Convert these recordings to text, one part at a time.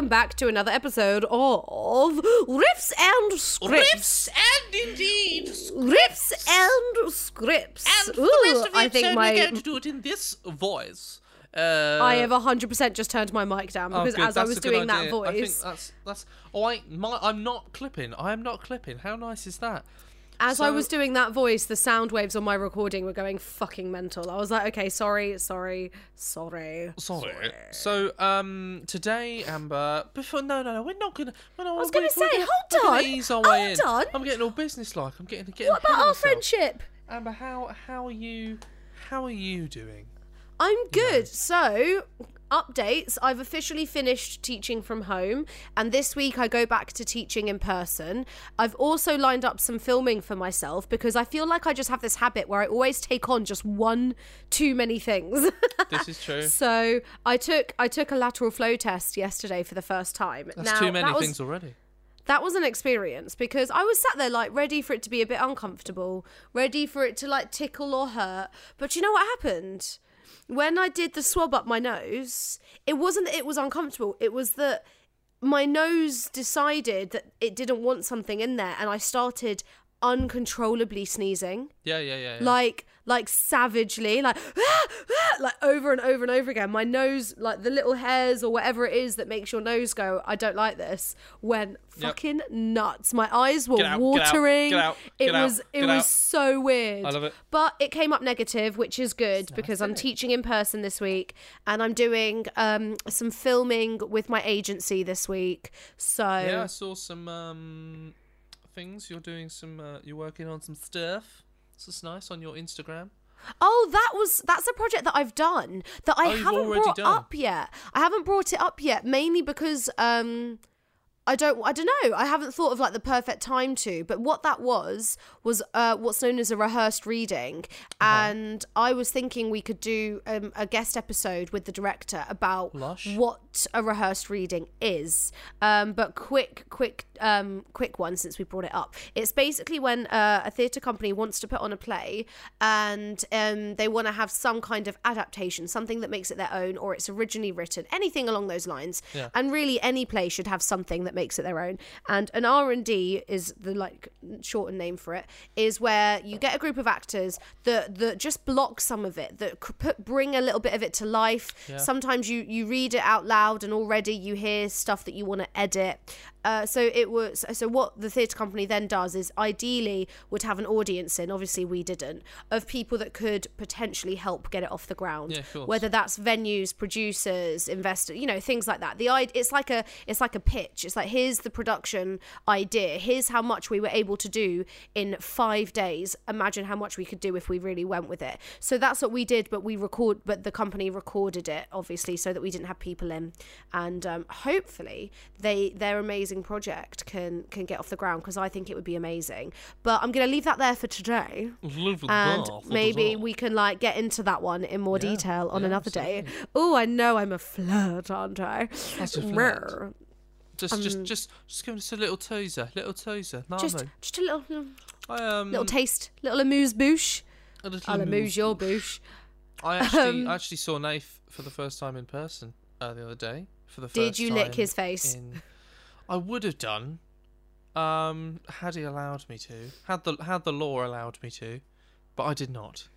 welcome back to another episode of Riffs and Scripts. Riffs and indeed. Riffs and Scripts. And for Ooh, the rest of the I episode, think we're going to do it in this voice. Uh, I have hundred percent just turned my mic down oh, because good, as I was doing that idea. I think voice, that's that's. Oh, I my, I'm not clipping. I am not clipping. How nice is that? As I was doing that voice, the sound waves on my recording were going fucking mental. I was like, okay, sorry, sorry, sorry. Sorry. So um today, Amber. Before no no no, we're not gonna. No, no, I was gonna say, hold on, Ease our way in. hold on. I'm getting all business like. I'm getting getting. What about our myself. friendship? Amber, how how are you? How are you doing? I'm good. So, updates. I've officially finished teaching from home, and this week I go back to teaching in person. I've also lined up some filming for myself because I feel like I just have this habit where I always take on just one too many things. This is true. so, I took I took a lateral flow test yesterday for the first time. That's now, too many that was, things already. that was an experience because I was sat there like ready for it to be a bit uncomfortable, ready for it to like tickle or hurt. But you know what happened? When I did the swab up my nose, it wasn't that it was uncomfortable, it was that my nose decided that it didn't want something in there and I started uncontrollably sneezing Yeah yeah yeah. yeah. like like savagely like ah, ah, like over and over and over again my nose like the little hairs or whatever it is that makes your nose go i don't like this went fucking nuts my eyes were out, get out, watering get out, it get out, was it was so weird I love it. but it came up negative which is good because i'm teaching in person this week and i'm doing um some filming with my agency this week so Yeah, I saw some um, things. You're doing some. Uh, you're working on some stuff. This is nice on your Instagram. Oh, that was that's a project that I've done that I Oh, haven't brought done? up yet. I haven't brought it up yet, mainly because um I don't I don't know. I haven't thought of like the perfect time to, but what that was was uh what's known as a rehearsed reading Uh-huh. and I was thinking we could do um, a guest episode with the director about Lush. what a rehearsed reading is. Um but quick quick um quick one since we brought it up. It's basically when uh, a theatre company wants to put on a play and um they want to have some kind of adaptation, something that makes it their own or it's originally written, anything along those lines. Yeah. And really any play should have something that makes it their own. And an R&D is the like shortened name for it is where you get a group of actors that that just block some of it that put bring a little bit of it to life. Yeah. Sometimes you you read it out loud and already you hear stuff that you want to edit. Uh, so it was so what the theatre company then does is ideally would have an audience in obviously we didn't of people that could potentially help get it off the ground. Yeah, whether that's venues producers investors you know things like that. The it's like a it's like a pitch. It's like here's the production idea. Here's how much we were able to do in five days. Imagine how much we could do if we really went with it. So that's what we did but we record but the company recorded it obviously so that we didn't have people in. And um, hopefully they they're amazing project can can get off the ground because i think it would be amazing but i'm going to leave that there for today and maybe we can like get into that one in more Yeah, detail on yeah, another day. Oh, I know I'm a flirt, aren't I? That's a flirt. Just just just just give us a little teaser, little teaser. No, um, Just, just a little, little, I um little taste, little amuse bouche. a little I'll amuse move. your bouche. I actually Um, I actually saw Nath for the first time in person uh, the other day. For the first Did you lick his face? in- I would have done, um, had he allowed me to, had the had the law allowed me to, but I did not,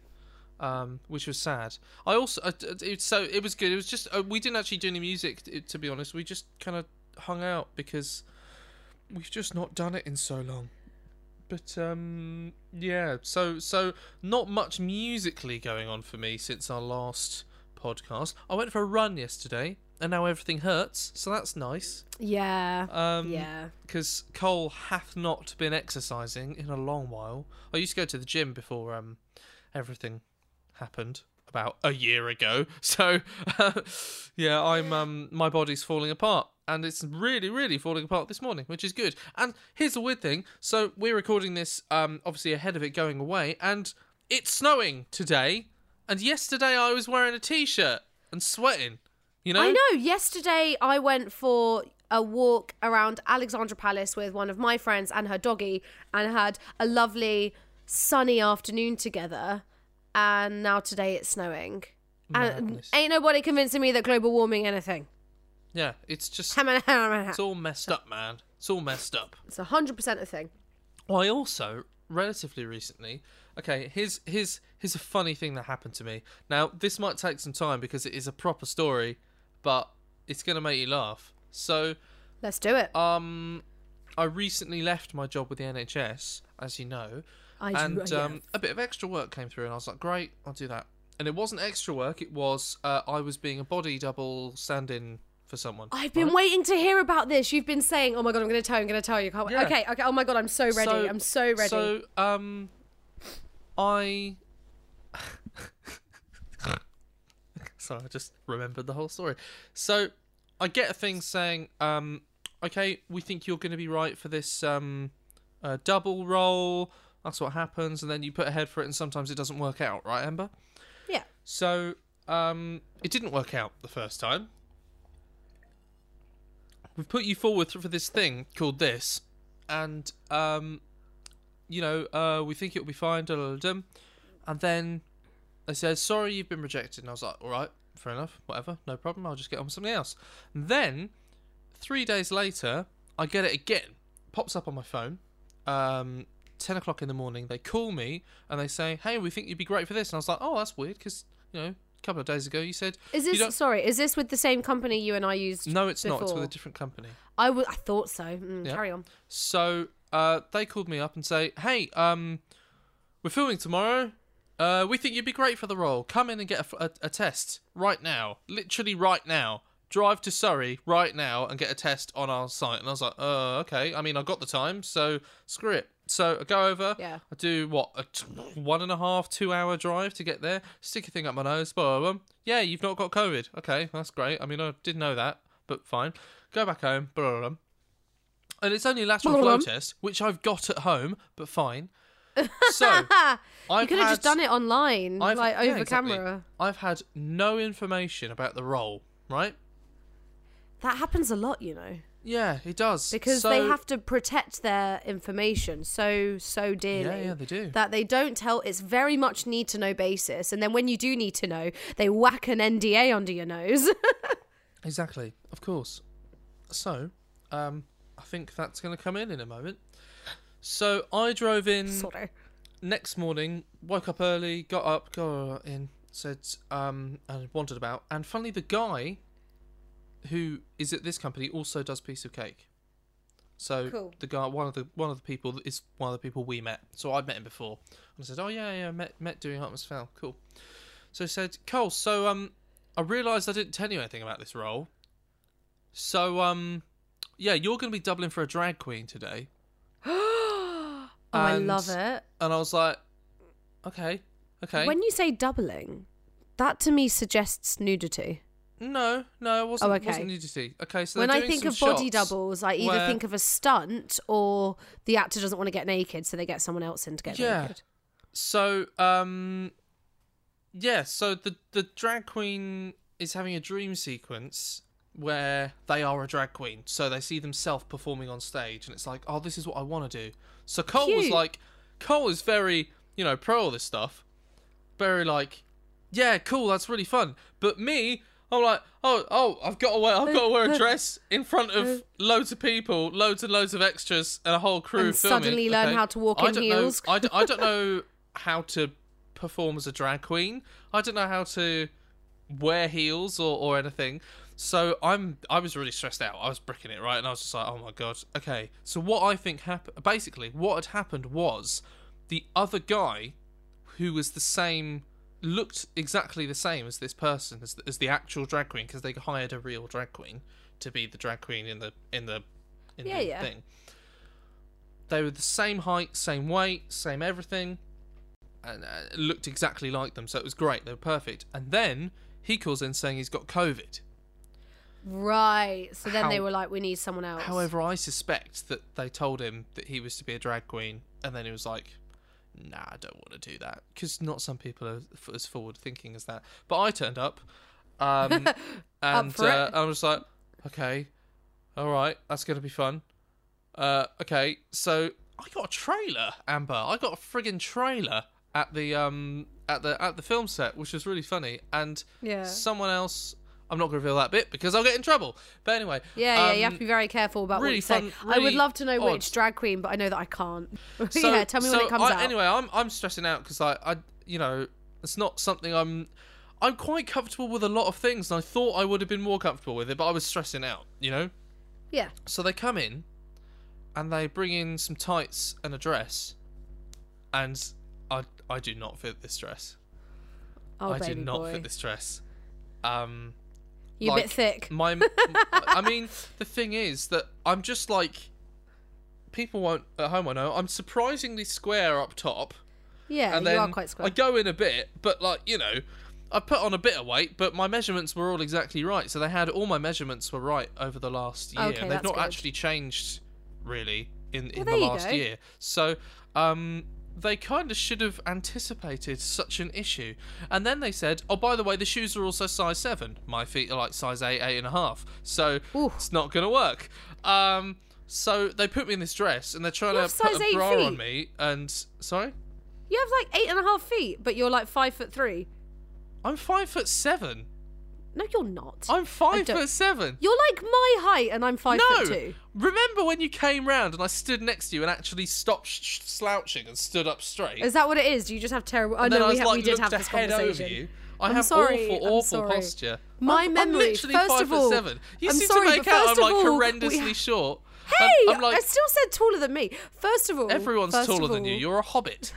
um, which was sad. I also uh, it, so it was good. It was just uh, we didn't actually do any music t- to be honest. We just kind of hung out because we've just not done it in so long. But um, yeah, so so not much musically going on for me since our last podcast. I went for a run yesterday, and now everything hurts, so that's nice. Yeah. Um, yeah. because Cole hath not been exercising in a long while. I used to go to the gym before um everything happened about a year ago. So yeah, I'm um my body's falling apart and it's really really falling apart this morning, which is good. And here's the weird thing. So we're recording this um obviously ahead of it going away and it's snowing today and yesterday I was wearing a t-shirt and sweating. You know? I know. Yesterday, I went for a walk around Alexandra Palace with one of my friends and her doggy, and had a lovely sunny afternoon together. And now today it's snowing. And ain't nobody convincing me that global warming anything. Yeah, it's just It's all messed up, man. It's all messed up. It's a hundred percent a thing. Well, I also relatively recently. Okay, here's here's here's a funny thing that happened to me. Now, this might take some time because it is a proper story, but it's gonna make you laugh. So, Let's do it. um, I recently left my job with the NHS, as you know, I and yeah. um, a bit of extra work came through, and I was like, great, I'll do that. And it wasn't extra work; it was uh, I was being a body double stand-in for someone. I've been right? waiting to hear about this. You've been saying, "Oh my god, I'm going to tell you. I'm going to tell you." Can't wait. Yeah. Okay, okay. Oh my god, I'm so ready. So- I'm so ready. So, um, I. Sorry, I just remembered the whole story. So, I get a thing saying, um, okay, we think you're going to be right for this um, uh, double roll. That's what happens, and then you put ahead for it, and sometimes it doesn't work out, right, Amber? yeah. So, um, it didn't work out the first time. We've put you forward for this thing called this, and um, you know, uh, we think it'll be fine. And then they said, "Sorry, you've been rejected." And I was like, "All right, fair enough, whatever, no problem. I'll just get on with something else." And then three days later, I get it again. Pops up on my phone. Um, ten o'clock in the morning. They call me and they say, "Hey, we think you'd be great for this." And I was like, "Oh, that's weird," because you know, a couple of days ago you said Is you this don't- sorry? Is this with the same company you and I used? no, it's not. It's with a different company. I would. I thought so. Mm, Yeah. Carry on. So uh, they called me up and say, "Hey, um, we're filming tomorrow. Uh, we think you'd be great for the role. Come in and get a, a, a test right now. Literally right now. Drive to Surrey right now and get a test on our site." And I was like, "Uh, okay. I mean, I got the time, so screw it." So I go over. Yeah. I do what a t- one and a half, two hour drive to get there. Stick a thing up my nose. Blah, blah, blah. Yeah, you've not got COVID. Okay, that's great. I mean, I didn't know that, but fine. Go back home. Blah, blah, blah. And it's only a lateral flow test, which I've got at home, but fine. So I've you could have just done it online, I've- like yeah, over exactly. camera. I've had no information about the role. Right? That happens a lot, you know, Yeah, it does because So- they have to protect their information so so dearly. Yeah, yeah, they do. That they don't tell. It's very much need to know basis, and then when you do need to know, they whack an NDA under your nose. Exactly, of course. So, um, I think that's going to come in in a moment. So I drove in Sorry. next morning, woke up early, got up, got in, said, um, and wandered about. And funnily, the guy who is at this company also does piece of cake. So Cool. the guy, one of the one of the people is one of the people we met. So I'd met him before, and I said, "Oh yeah, yeah, met met doing Fowl, cool." So he said, "Cole, so um, I realised I didn't tell you anything about this role. So um, yeah, you're going to be doubling for a drag queen today." Oh, I love it. And I was like, "Okay, okay." When you say doubling, that to me suggests nudity. No, no, it wasn't. Oh, okay. wasn't nudity. Okay, so when I think of body doubles, I either where- think of a stunt or the actor doesn't want to get naked, so they get someone else in to get naked. Yeah. naked. So, um, yeah. So the the drag queen is having a dream sequence where they are a drag queen. So they see themselves performing on stage, and it's like, oh, this is what I want to do. So Cole was like, Cole is very, you know, pro all this stuff. Very like, yeah, cool, that's really fun. But me, I'm like, oh, oh, I've got to wear, I've got to wear a dress in front of uh. loads of people, loads and loads of extras, and a whole crew And filming. suddenly learn okay? how to walk I in heels. Know, I, d- I don't know how to perform as a drag queen. I don't know how to wear heels or, or anything. So I'm I was really stressed out. I was bricking it right, and I was just like, oh my god. Okay, so what I think happened, basically, what had happened was the other guy, who was the same, looked exactly the same as this person as as the actual drag queen, because they hired a real drag queen to be the drag queen in the in the in Yeah, the yeah. thing. They were the same height, same weight, same everything, and uh, looked exactly like them. So it was great. They were perfect. And then he calls in saying he's got COVID. Right. So then they were like, we need someone else. However, I suspect that they told him that he was to be a drag queen, and then he was like, "Nah, I don't want to do that," because not some people are f- as forward thinking as that. But I turned up, um, and for it. uh, I was like, "Okay, all right, that's gonna be fun." Uh, okay, so I got a trailer, Amber. I got a friggin' trailer at the um at the at the film set, which was really funny, and yeah. someone else I'm not going to reveal that bit because I'll get in trouble. But anyway, Yeah, yeah, you have um, to be very careful about really what you say. fun- I would love to know odd. which drag queen, but I know that I can't. So, yeah, tell me when it comes I, out. Anyway, I'm I'm stressing out because I, I, you know, it's not something I'm. I'm quite comfortable with a lot of things, and I thought I would have been more comfortable with it, but I was stressing out. You know. Yeah. So they come in, and they bring in some tights and a dress, and I I do not fit this dress. Oh, I do not boy. fit this dress. Um, You a bit thick. my, I mean, the thing is that I'm just like, people won't at home. I know I'm surprisingly square up top, Yeah, and you are quite square. I go in a bit, but like you know, I put on a bit of weight, but my measurements were all exactly right. So they had all my measurements were right over the last year. Okay, They've not good. actually changed really in in the last year. So um. They kind of should have anticipated such an issue. And then they said, oh, by the way, the shoes are also size 7. My feet are like size 8, 8.5. So Ooh. it's not going to work. Um, so they put me in this dress and they're trying You to put a eight bra on me. And, sorry? You have like eight and a half feet, but you're like five foot three. I'm 5 foot 7. No, you're not. I'm 5 foot 7. You're like my height, and I'm five no! foot two. Remember when you came round and I stood next to you and actually stopped slouching and stood up straight? Is that what it is? Do you just have terrible? I and then know I we, ha- like, we did have this conversation. over you. I I'm have sorry, awful, awful sorry. posture. My I'm, memory- I'm literally first five of foot all- seven. You I'm seem sorry, to make out I'm like all, horrendously short. Hey, I'm, like I still said taller than me. First of all, everyone's taller of than you. You're a hobbit,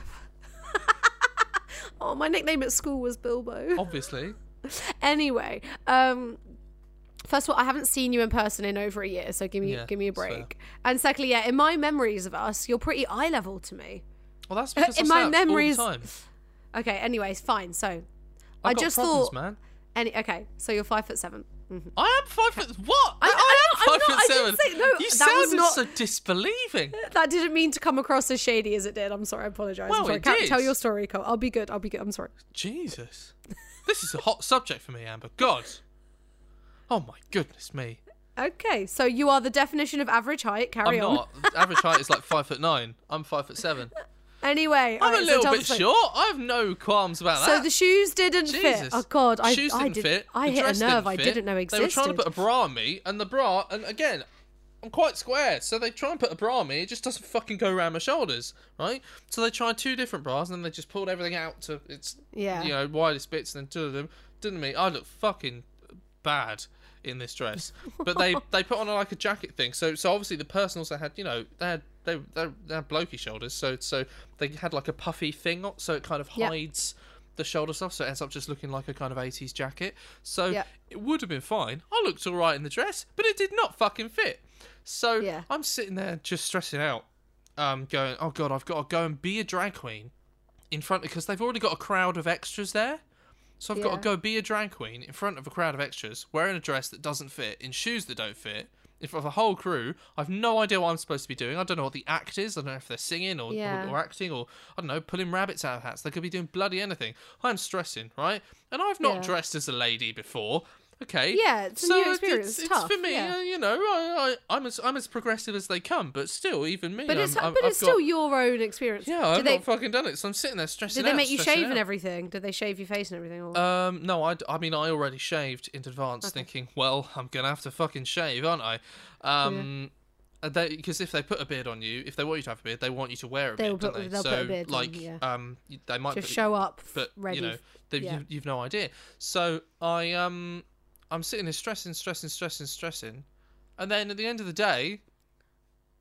Oh, my nickname at school was Bilbo. obviously. Anyway, um, first of all, I haven't seen you in person in over a year, so give me Yeah, give me a break. And secondly, yeah, in my memories of us, you're pretty eye level to me. Well, that's because In I my memories- all the time. Okay, anyways, fine. So, I've I just problems, thought. man. Any okay, so you're five foot seven. Mhm. I am five foot. What? I- I, I- am I'm five not- I foot didn't seven. say- no, you sounded not- so disbelieving. That didn't mean to come across as shady as it did. I'm sorry. I apologize. Well, I'm sorry. it Ca- did. Tell your story, Cole. I'll be good. I'll be good. I'm sorry. Jesus, this is a hot subject for me, Amber. God. Oh my goodness me. Okay, so you are the definition of average height. Carry I'm on. not. Average height is like five foot nine. I'm five foot seven. Anyway, I'm alright, a little tell bit short. I have no qualms about So that. So the shoes didn't fit. Oh God, I, Shoes I didn't did. fit. I the hit a nerve I didn't know existed. They were trying to put a bra on me, and the bra, and again, I'm quite square, so they try and put a bra on me. It just doesn't fucking go around my shoulders, right? So they tried two different bras, and then they just pulled everything out to its, Yeah. you know, widest bits, and then two of them. Didn't me? I look fucking bad in this dress, but they they put on like a jacket thing. So so obviously the person also had, you know, they had they they, they had blokey shoulders, so so they had like a puffy thing, on- so it kind of hides the shoulder stuff, so it ends up just looking like a kind of 80s jacket. So Yeah. it would have been fine. I looked all right in the dress, but it did not fucking fit. So Yeah. I'm sitting there just stressing out, um, going, oh god, I've got to go and be a drag queen in front of, because they've already got a crowd of extras there. So I've got to go be a drag queen in front of a crowd of extras, wearing a dress that doesn't fit, in shoes that don't fit, in front of a whole crew. I've no idea what I'm supposed to be doing. I don't know what the act is. I don't know if they're singing or, Yeah. or, or acting or I don't know, pulling rabbits out of hats. They could be doing bloody anything. I'm stressing, right? And I've not Yeah. dressed as a lady before. Okay. Yeah, it's a so new experience. It's, It's tough, for me. yeah. uh, you know, I, I, I'm as I'm as progressive as they come, but still, even me. But I'm, it's I'm, but I've it's got- still your own experience. yeah, I've they not fucking done it, so I'm sitting there stressing did they out, make you shave out. and everything? Did they shave your face and everything? Or? Um, no, I, I mean, I already shaved in advance, thinking, well, I'm gonna have to fucking shave, aren't I? Um, because if they put a beard on you, if they want you to have a beard, they want you to wear a They'll beard, don't put- they? they'll so, put a beard on, like, yeah. um, they might Just put, show up, but ready. you know, they, yeah. you, you've no idea. So I um, I'm sitting here stressing, stressing, stressing, stressing, and then at the end of the day,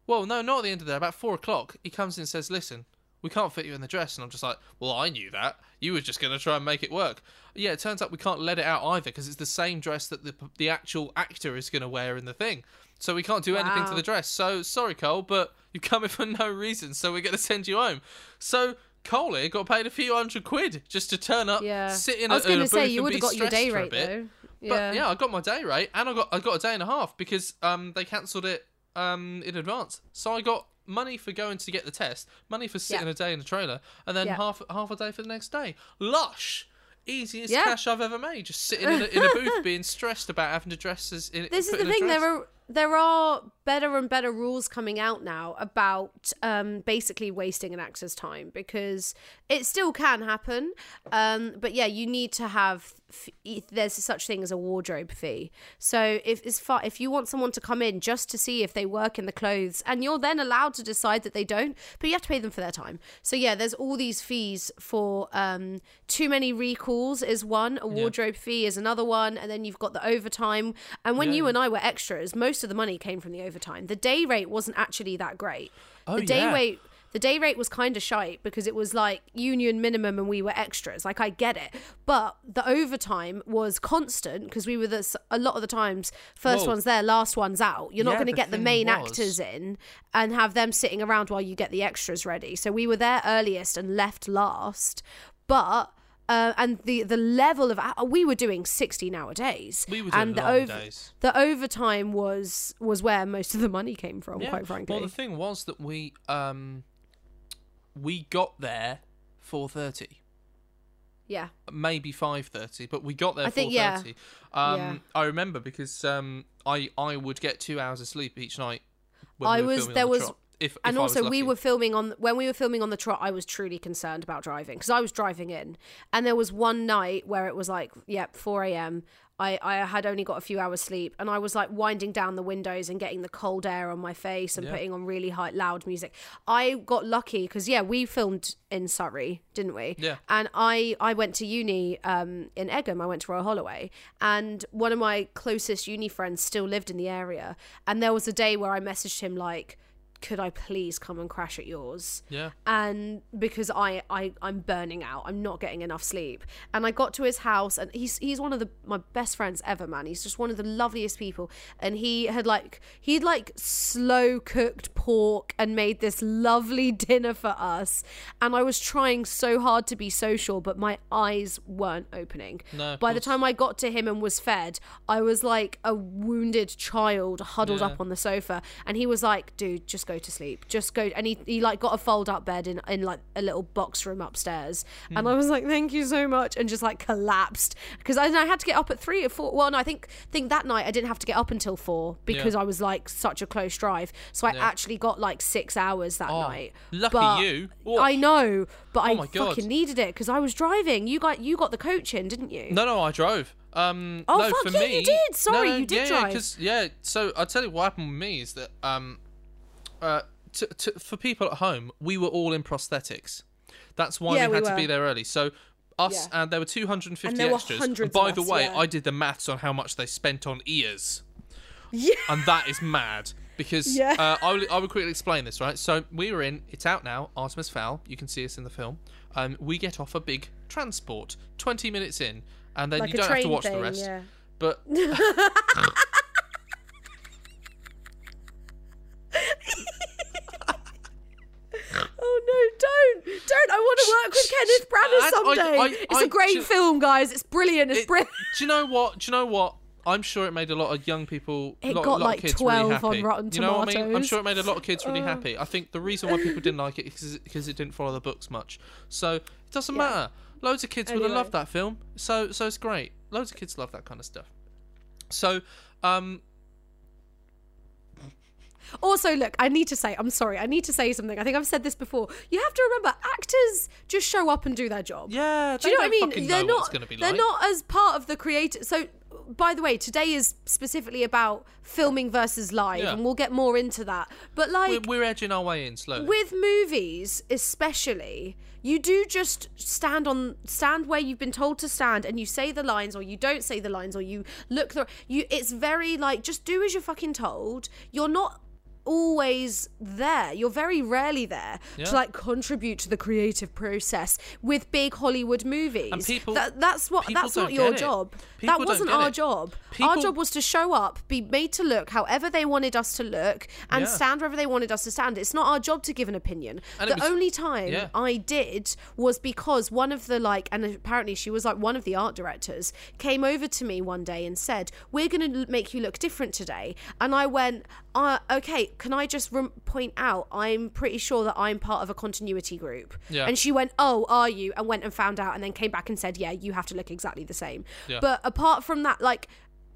well, no, not at the end of the day. About four o'clock, he comes in and says, "Listen, we can't fit you in the dress," and I'm just like, "Well, I knew that. You were just gonna try and make it work." Yeah, it turns out we can't let it out either because it's the same dress that the the actual actor is gonna wear in the thing. So we can't do anything to the dress. So sorry, Cole, but you're coming for no reason. So we're gonna send you home. So. Cole here got paid a few hundred quid just to turn up, yeah. sit in I was a, going to say you would have got your day a rate though. But Yeah. I got my day right, and I got I got a day and a half because um they cancelled it um in advance. So I got money for going to get the test, money for sitting Yeah. a day in the trailer, and then Yeah. half half a day for the next day. Lush, easiest Yeah. cash I've ever made. Just sitting in a, in a booth, being stressed about having to dress as in. This is put the in a thing. dress. There are there are better and better rules coming out now about um, basically wasting an actor's time because it still can happen. Um, but yeah, you need to have f- there's such thing as a wardrobe fee. So if it's far, if you want someone to come in just to see if they work in the clothes, and you're then allowed to decide that they don't, but you have to pay them for their time. So yeah, there's all these fees for um, too many recalls is one, a wardrobe fee is another one, and then you've got the overtime. And when Yeah, you and I were extras, most of the money came from the overtime. The day rate wasn't actually that great. Oh, the day yeah. rate the day rate was kind of shite because it was like union minimum and we were extras. Like I get it, but the overtime was constant because we were the a lot of the times first Well, one's there, last one's out. You're not going to get the main was- actors in and have them sitting around while you get the extras ready. So we were there earliest and left last, but. Uh, and the the level of we were doing 16 hour days We were doing and the over, days. the overtime was was where most of the money came from Yeah. quite frankly Well, the thing was that we um we got there four thirty. yeah maybe five thirty, but we got there I think, yeah. Um, Yeah. I remember because um, I I would get two hours of sleep each night. When I we were was- there the was- trot, if, and if was also we were filming on when we were filming on the trot i was truly concerned about driving because i was driving in and there was one night where it was like yep 4 a.m I, I had only got a few hours sleep and I was like winding down the windows and getting the cold air on my face and Yeah. putting on really high loud music. I got lucky because yeah, we filmed in Surrey, didn't we? Yeah. And I I went to uni um, in Egham. I went to Royal Holloway, and one of my closest uni friends still lived in the area. And there was a day where I messaged him like, "Could I please come and crash at yours?" yeah. and because I, I I'm burning out, I'm not getting enough sleep. And I got to his house, and he's he's one of the my best friends ever, man. He's just one of the loveliest people. And he had like he'd like slow cooked pork and made this lovely dinner for us. And I was trying so hard to be social, but my eyes weren't opening. No, By the time I got to him and was fed, I was like a wounded child huddled Yeah. up on the sofa. And he was like, dude, just go to sleep. Just go. And he, he like got a fold up bed in, in like a little box room upstairs. Hmm. And I was like, thank you so much. And just like collapsed. Because I, I had to get up at three or four. Well, no, I think, think that night I didn't have to get up until four because Yeah. I was like such a close drive. So I Yeah. actually got like six hours that Oh, night. lucky But you. Oh. I know, but I my God. fucking needed it because I was driving. You got you got the coach in, didn't you? No, no, I drove. Um, Oh, no, fuck, yeah, me, you did. Sorry, no, you did yeah, drive. Yeah, so I'll tell you what happened with me is that um, uh, to, to, for people at home, we were all in prosthetics. That's why Yeah, we we had to be there early. So us Yeah. and there were 250 And there were extras. hundreds by of the way, yeah. I did the maths on how much they spent on ears. Yeah. and that is mad because Yeah. uh, I, will, I will quickly explain this right so we were in it's out now artemis fowl you can see us in the film um, we get off a big transport 20 minutes in and then Like you don't have to watch thing, the rest yeah. but Oh no, don't, don't! I want to work with Kenneth I- I- it's I- a great do- film, guys. It's brilliant. It's it- brilliant. do you know what do you know what I'm sure it made a lot of young people, It lot, got lot like of kids 12 really on happy. Rotten you know what I mean? I'm Tomatoes. sure it made a lot of kids really happy. I think the reason why people didn't like it is because it didn't follow the books much. So it doesn't matter. Loads of kids would have Anyway. loved that film. So so it's great. Loads of kids love that kind of stuff. So um Also, look, I need to say, I'm sorry, I need to say something. I think I've said this before. You have to remember, actors just show up and do their job. yeah, Do you know what I mean? They're know what it's not. be they're not as part of the creative. So, by the way, today is specifically about filming versus live, Yeah. and we'll get more into that. But like, We're, we're edging our way in slowly. with movies especially you do just stand on stand where you've been told to stand and you say the lines or you don't say the lines or you look the you it's very like just do as you're fucking told you're not always there you're very rarely there Yeah. to like contribute to the creative process with big hollywood movies And people- that, that's what people that's don't your job People that wasn't our it. job our job was to show up be made to look however they wanted us to look and Yeah. stand wherever they wanted us to stand it's not our job to give an opinion And the was- only time yeah. I did was because one of the like, and apparently she was like one of the art directors, came over to me one day and said, "We're going to make you look different today." And I went, uh, "Okay, can I just rem- point out I'm pretty sure that I'm part of a continuity group." Yeah. And she went, "Oh, are you?" And went and found out, and then came back and said, "Yeah, you have to look exactly the same." Yeah. But apart from that, like.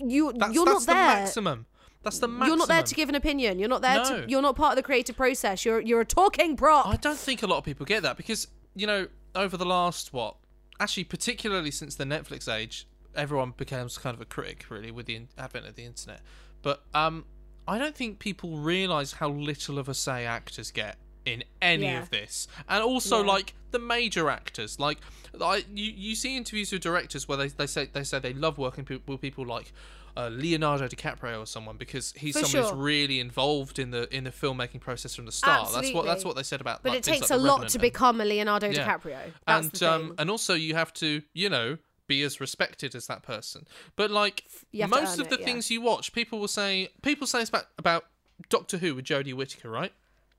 You, That's, you're that's not the there. maximum. That's the maximum. You're not there to give an opinion. You're not there No. to. You're not part of the creative process. You're you're a talking prop. I don't think a lot of people get that because you know over the last what actually particularly since the Netflix age, everyone becomes kind of a critic really with the advent of the internet. But um, I don't think people realise how little of a say actors get in any Yeah. of this, and also Yeah. like the major actors. Like I, you, you see interviews with directors where they, they say they say they love working pe- with people like. Uh, Leonardo DiCaprio or someone because he's For someone sure. who's really involved in the in the filmmaking process from the start. That's what that's what they said about. but like, it takes like a lot to and- become a Leonardo Yeah. DiCaprio. That's and um and also you have to you know be as respected as that person but like You have to most of the yeah. things you watch people will say people say about about doctor who with jodie whittaker right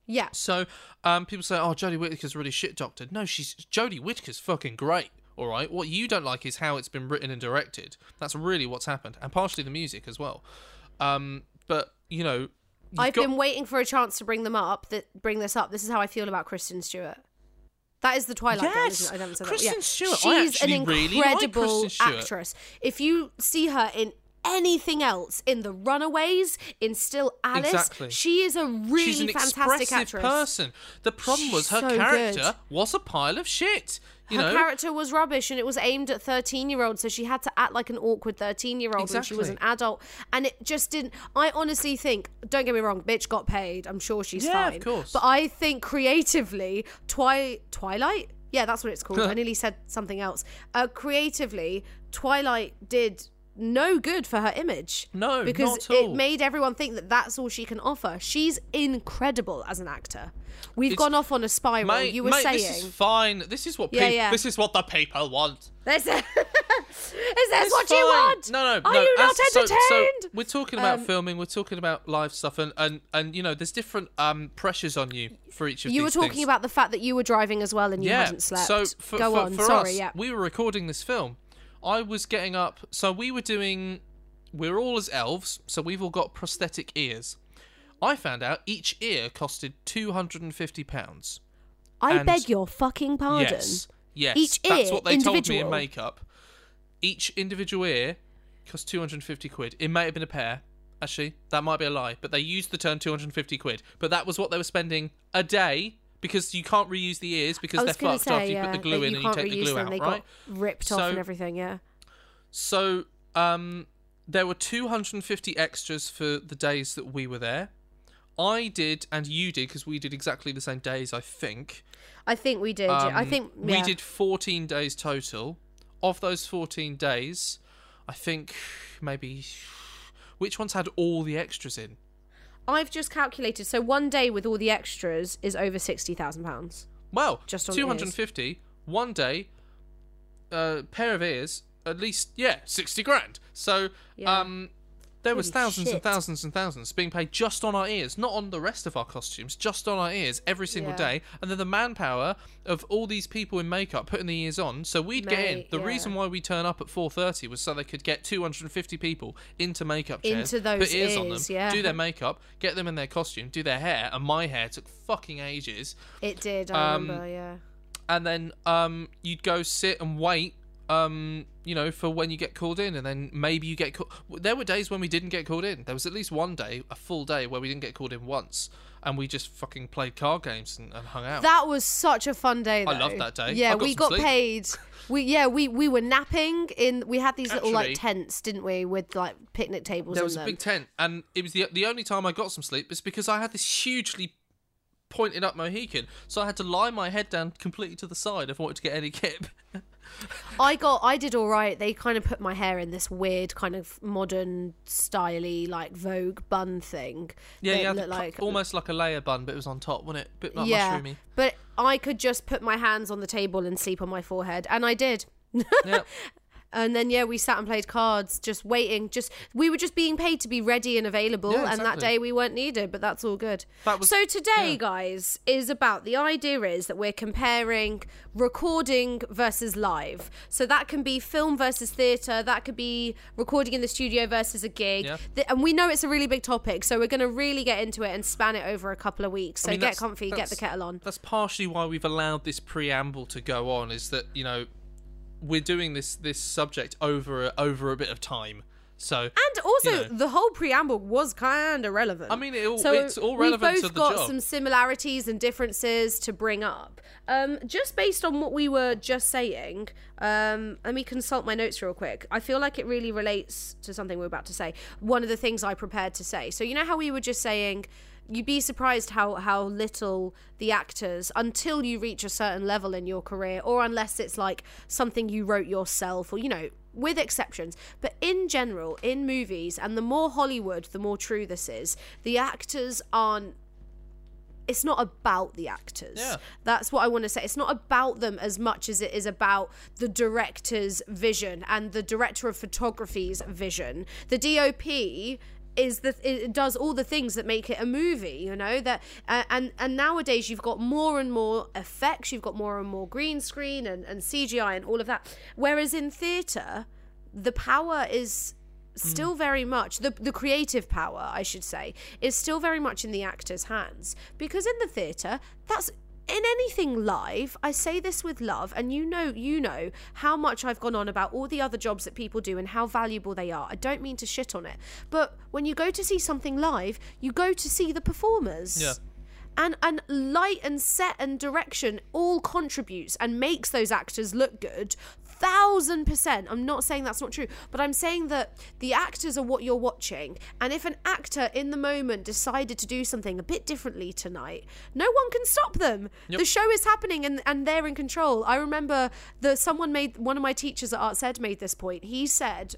yeah. so um people say oh jodie whittaker's really shit doctor no she's jodie whittaker's fucking great all right what you don't like is how it's been written and directed that's really what's happened and partially the music as well um but you know I've got- been waiting for a chance to bring them up. That bring this up. This is how I feel about Kristen Stewart. That is the Twilight Girl, Yes! it? I haven't said Kristen that. Yeah. Stewart. She's oh, an actually really like incredible actress. If you see her in anything else, in The Runaways, in Still Alice, Exactly. she is a really She's an fantastic actress. person. The problem was her so character good. was a pile of shit. You her know, character was rubbish and it was aimed at 13 year olds so she had to act like an awkward 13 year old when she was an adult. And it just didn't i honestly think don't get me wrong bitch got paid. I'm sure she's Yeah, of course. but i think creatively twi- twilight? Yeah that's what it's called. I nearly said something else. Uh, creatively twilight did no good for her image No, because not at all. it made everyone think that that's all she can offer she's incredible as an actor we've It's- gone off on a spiral mate, you were mate, saying this is fine. This is what Yeah, people. yeah. This is what the people want. This is, is this It's what you want? No, no, Are no. you not as- entertained? So, we're talking about Um, filming. We're talking about live stuff, and and and you know, there's different um pressures on you for each of these. you were talking things. about the fact that you were driving as well and you yeah. hadn't slept. So for, Go for, on. for Sorry. us, yeah. we were recording this film. I was getting up. So we were doing. We're all as elves, so we've all got prosthetic ears. I found out each ear costed two hundred and fifty pounds. I and- beg your fucking pardon. Yes. Yes. Each That's ear, what they told me in individual? makeup. Each individual ear cost 250 quid. It may have been a pair. Actually, that might be a lie, but they used the term 250 quid. But that was what they were spending a day because you can't reuse the ears because they're fucked after say you yeah, put the glue in and you take the glue them. out, they right? got ripped off and everything. Yeah. So, um, there were 250 extras for the days that we were there. I did, and you did, because we did exactly the same days, I think. I think we did. yeah. I Um, think we did 14 days total. Of those 14 days, I think maybe which ones had all the extras in? I've just calculated. So one day with all the extras is over sixty thousand pounds. Well, Just on 250. One day, uh, pair of ears, at least yeah, 60 grand. So Yeah. um, there was thousands and thousands and thousands being paid just on our ears, not on the rest of our costumes, just on our ears every single Yeah. day. And then the manpower of all these people in makeup putting the ears on. So we'd get in. The yeah. reason why we turn up at 4:30 was so they could get 250 people into makeup chairs, Into those put ears, on them, yeah. do their makeup, get them in their costume, do their hair. And my hair took fucking ages It did. I Um, remember. Yeah. and then um, you'd go sit and wait, um, you know, for when you get called in, and then maybe you get called. There were days when we didn't get called in. There was at least one day, a full day, where we didn't get called in once, and we just fucking played card games and, and hung out. That was such a fun day. Though. I loved that day. Yeah, I got we some got sleep. paid. We yeah we we were napping in. We had these little like tents, didn't we, with like picnic tables. there in was a them. big tent, and it was the the only time I got some sleep is because I had this hugely pointed up Mohican, so I had to lie my head down completely to the side if I wanted to get any kip. I got I did all right. They kind of put my hair in this weird kind of modern styly like Vogue bun thing. Yeah, yeah, looked like almost like a layer bun, but it was on top, wasn't it? bit like yeah. mushroomy. But I could just put my hands on the table and sleep on my forehead, and I did. Yeah. And then yeah, we sat and played cards, just waiting. Just we were just being paid to be ready and available. Yeah, And that day we weren't needed, but that's all good. That was- so today, yeah. guys, is about the idea is that we're comparing recording versus live. So that can be film versus theatre. That could be recording in the studio versus a gig. Yeah. Th- And we know it's a really big topic, so we're going to really get into it and span it over a couple of weeks. So I mean, get comfy, get the kettle on. That's partially why we've allowed this preamble to go on. Is that you know we're doing this this subject over a, over a bit of time. So And also, You know. the whole preamble was kind of relevant. I mean, it all, so it's all relevant we've to both the got job. some similarities and differences to bring up. Um, just based on what we were just saying, um, let me consult my notes real quick. I feel like it really relates to something we are about to say. One of the things I prepared to say. So you know how we were just saying. You'd be surprised how, how little the actors, until you reach a certain level in your career, or unless it's like something you wrote yourself, or you know, with exceptions. But in general, in movies, and the more Hollywood, the more true this is, the actors aren't it's not about the actors. Yeah. That's what I want to say. It's not about them as much as it is about the director's vision and the director of photography's vision. The DOP is the it does all the things that make it a movie you know that uh, and and nowadays you've got more and more effects you've got more and more green screen and, and cgi and all of that. Whereas in theater the power is still very much the the creative power I should say is still very much in the actor's hands. Because in the theater that's in anything live I say this with love and you know you know how much I've gone on about all the other jobs that people do and how valuable they are. I don't mean to shit on it. But when you go to see something live you go to see the performers. Yeah. and and light and set and direction all contributes and makes those actors look good thousand percent. I'm not saying that's not true but i'm saying that the actors are what you're watching and if an actor in the moment decided to do something a bit differently tonight no one can stop them. Yep. the show is happening and, and they're in control. I remember that someone made one of my teachers at arts ed made this point. He said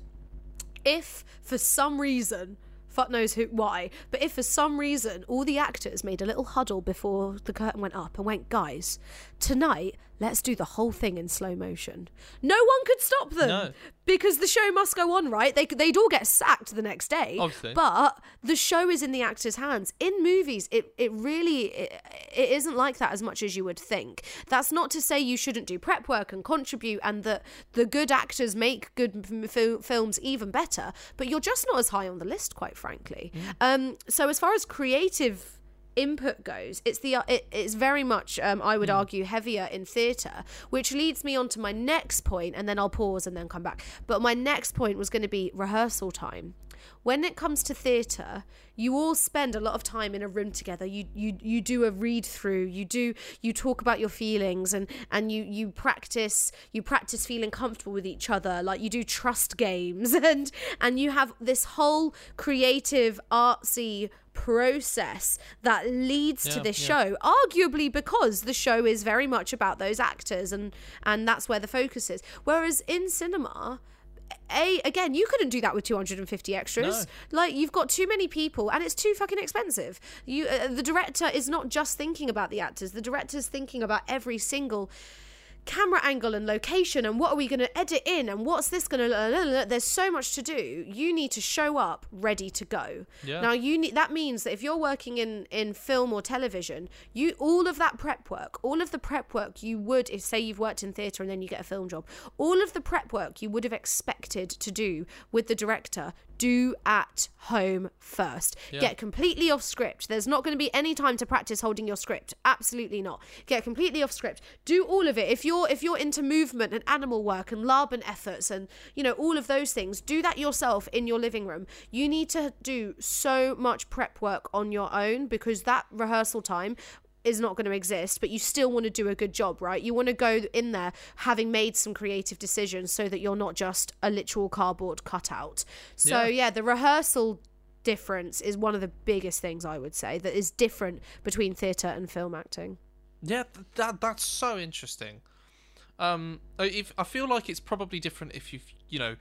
if for some reason fuck knows who why but if for some reason all the actors made a little huddle before the curtain went up and went guys tonight let's do the whole thing in slow motion. No one could stop them. No. because the show must go on right? They, they'd all get sacked the next day. Obviously. but the show is in the actors hands. In movies it, it really it, it isn't like that as much as you would think. That's not to say you shouldn't do prep work and contribute and that the good actors make good fil- films even better but you're just not as high on the list quite frankly. Um so as far as creative input goes it's the uh, it, it's very much um, i would argue heavier in theatre which leads me on to my next point and then i'll pause and then come back. But my next point was going to be rehearsal time when it comes to theatre you all spend a lot of time in a room together. You you you do a read through. You do you talk about your feelings and and you you practice you practice feeling comfortable with each other. Like you do trust games and and you have this whole creative artsy process that leads to this yeah. show arguably because the show is very much about those actors and and that's where the focus is. Whereas in cinema a again you couldn't do that with 250 extras. Like you've got too many people and it's too fucking expensive. You uh, the director is not just thinking about the actors. The director's thinking about every single camera angle and location and what are we going to edit in and what's this going to there's so much to do you need to show up ready to go Yeah. now you need that means that if you're working in in film or television you all of that prep work all of the prep work you would if say you've worked in theatre and then you get a film job all of the prep work you would have expected to do with the director do at home first. Yeah. get completely off script. There's not going to be any time to practice holding your script. Absolutely not. Get completely off script. Do all of it. If you're if you're into movement and animal work and laban efforts and you know all of those things do that yourself in your living room. You need to do so much prep work on your own because that rehearsal time is not going to exist, but you still want to do a good job, right? You want to go in there having made some creative decisions so that you're not just a literal cardboard cutout. So, Yeah. yeah, the rehearsal difference is one of the biggest things I would say that is different between theatre and film acting. Yeah, that that's so interesting. Um, if I feel like it's probably different if you've you know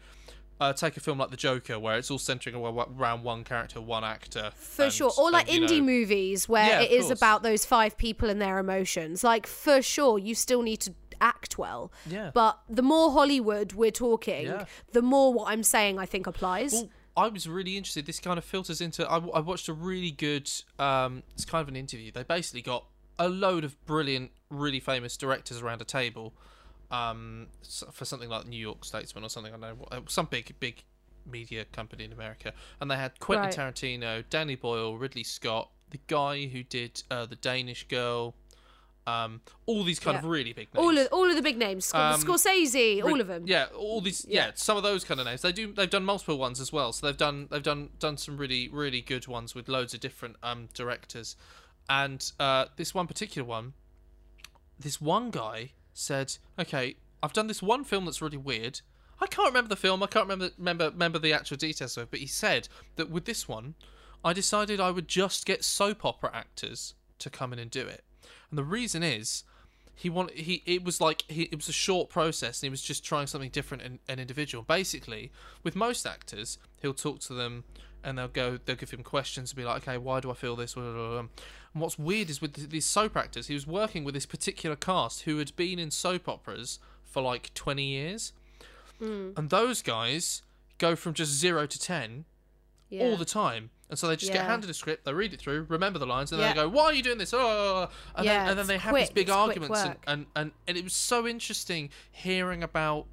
uh, take a film like The Joker, where it's all centering around one character, one actor. For and- sure. Or like and, indie know- movies where Yeah, it is course. about those five people and their emotions. Like, for sure, you still need to act well. Yeah. But the more Hollywood we're talking, Yeah. the more what I'm saying I think applies. Well, I was really interested. This kind of filters into. I, I watched a really good. Um, it's kind of an interview. They basically got a load of brilliant, really famous directors around a table, um, for something like New York Statesman or something. I don't know, some big, big media company in America, and they had Quentin Right. Tarantino, Danny Boyle, Ridley Scott, the guy who did uh, the Danish Girl. um, all these kind of really big names. All of all of the big names, Sc- Um, Scorsese, all of them. Yeah, all these. Yeah. Yeah. some of those kind of names. They do. They've done multiple ones as well. So they've done. They've done done some really really good ones with loads of different um directors, and uh, this one particular one. This one guy said, "Okay, I've done this one film that's really weird. I can't remember the film. I can't remember remember remember the actual details of it. But he said that with this one, I decided I would just get soap opera actors to come in and do it. And the reason is he want he it was like he, it was a short process and he was just trying something different and, and individual basically with most actors he'll talk to them and they'll go they'll give him questions and be like okay why do i feel this and what's weird is with these soap actors he was working with this particular cast who had been in soap operas for like 20 years and those guys go from just 0 to 10 Yeah. all the time. And so they just get handed a script, they read it through, remember the lines, and then Yeah. they go, "Why are you doing this?" Oh, and, Yeah, then, and then they have these big it's arguments, and, and, and and it was so interesting hearing about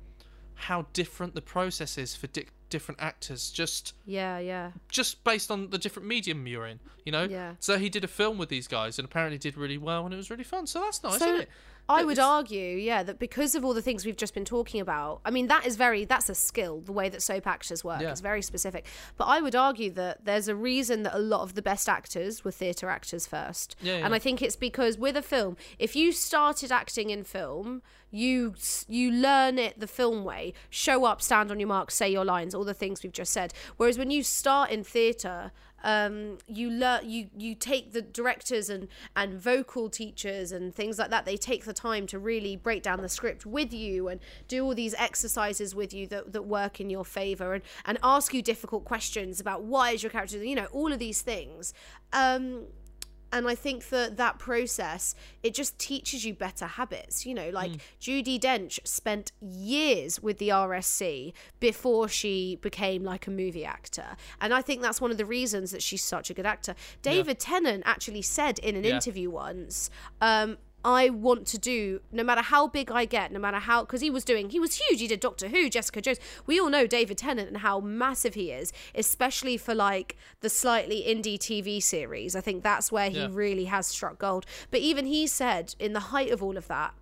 how different the process is for di- different actors, just yeah, yeah. just based on the different medium you're in, you know. Yeah. So he did a film with these guys, and apparently did really well, and it was really fun. So that's nice, So isn't it? I would argue, yeah, that because of all the things we've just been talking about, I mean, that is very, that's a skill, the way that soap actors work. Yeah. It's very specific. But I would argue that there's a reason that a lot of the best actors were theatre actors first. Yeah, And. I think it's because with a film, if you started acting in film, you you learn it the film way show up stand on your mark say your lines all the things we've just said whereas when you start in theatre um, you learn you you take the directors and and vocal teachers and things like that they take the time to really break down the script with you and do all these exercises with you that, that work in your favor and and ask you difficult questions about why is your character you know all of these things. Um and I think that that process it just teaches you better habits. You know, like Judi Dench spent years with the RSC before she became like a movie actor, and I think that's one of the reasons that she's such a good actor. David Tennant actually said in an Yeah. interview once. Um, I want to do no matter how big I get, no matter how because he was doing he was huge. He did Doctor Who, Jessica Jones. We all know David Tennant and how massive he is, especially for like the slightly indie TV series. I think that's where he Yeah. really has struck gold. But even he said in the height of all of that,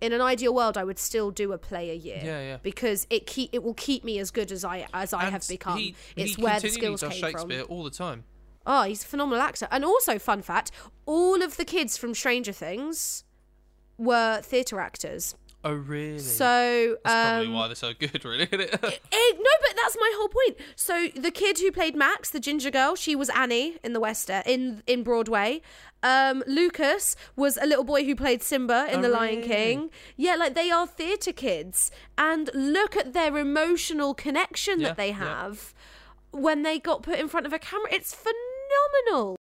in an ideal world, I would still do a play a year. Yeah, yeah. Because it keep it will keep me as good as I as I And have become. He, it's he where the skills does came from. Shakespeare all the time. Oh, he's a phenomenal actor. And also, fun fact: all of the kids from Stranger Things were theatre actors. Oh, really? So, That's probably um, why they're so good, really. Isn't it? eh, no, but that's my whole point. So the kid who played Max, the ginger girl, she was Annie in the West End, in in Broadway. Um, Lucas was a little boy who played Simba in Oh, The Lion really? King. Yeah, like they are theatre kids, and look at their emotional connection Yeah, that they yeah. have when they got put in front of a camera. It's phenomenal.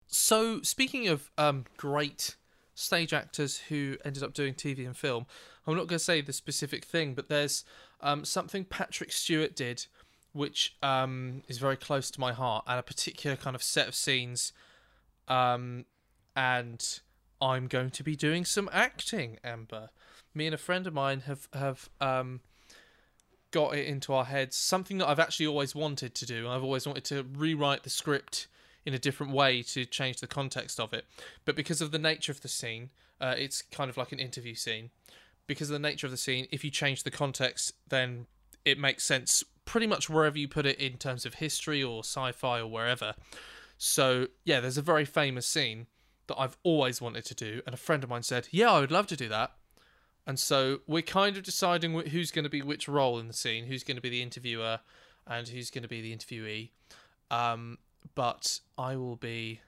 So, speaking of um, great stage actors who ended up doing TV and film, I'm not going to say the specific thing, but there's um, something Patrick Stewart did, which um, is very close to my heart, and a particular kind of set of scenes. Um, and I'm going to be doing some acting, Amber. Me and a friend of mine have have um, got it into our heads. Something that I've actually always wanted to do. I've always wanted to rewrite the script in a different way to change the context of it. But because of the nature of the scene, uh, it's kind of like an interview scene. Because of the nature of the scene, if you change the context, then it makes sense pretty much wherever you put it in terms of history or sci-fi or wherever. So yeah, there's a very famous scene that I've always wanted to do, and a friend of mine said, "Yeah, I would love to do that." And so we're kind of deciding who's going to be which role in the scene, who's going to be the interviewer, and who's going to be the interviewee. Um, but I will be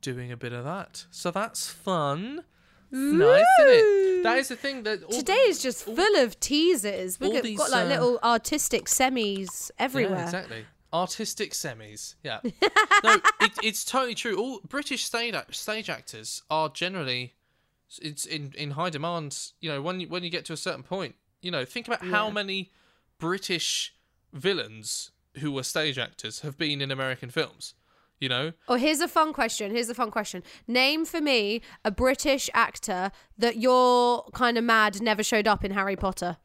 doing a bit of that, so that's fun. Nice, isn't it? That is the thing that all, Today is just full of teasers. We've got, these, got like uh, little artistic semis everywhere. Yeah, exactly. Artistic semis. Yeah. no, it, it's totally true. All British stage stage actors are generally it's in in high demand. You know, when you, when you get to a certain point, you know, think about how many British villains who were stage actors have been in American films. You know, Oh, here's a fun question. Here's a fun question. Name for me a British actor that you're kind of mad never showed up in Harry Potter.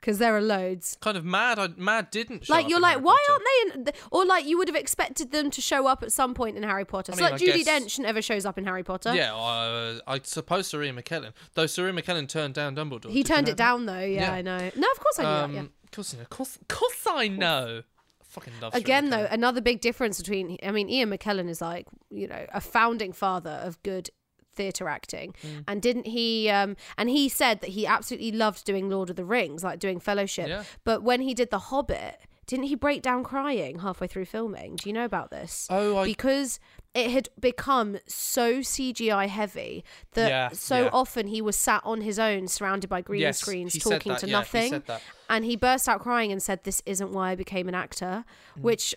because there are loads. Kind of mad. I, mad didn't. Show Like you're like, Harry why Potter. aren't they in? Or like you would have expected them to show up at some point in Harry Potter. I so mean, like I Judi guess- Dench never shows up in Harry Potter. Yeah, uh, I suppose Sir Ian McKellen. Though Sir Ian McKellen turned down Dumbledore. he turned it that? down though. Yeah, Yeah. I know. No, of course I knew Um, that. Yeah. Of course, I know. Of course, of course I know. I fucking love Again, though, another big difference between I mean, Ian McKellen is like you know a founding father of good theatre acting, Mm. and didn't he? Um, and he said that he absolutely loved doing Lord of the Rings, like doing Fellowship. Yeah. But when he did The Hobbit, didn't he break down crying halfway through filming? Do you know about this? Oh, I because it had become so CGI heavy that Yeah, so yeah. often he was sat on his own, surrounded by green yes, screens, talking that, to yeah, He nothing that. and he burst out crying and said this isn't why i became an actor Mm. which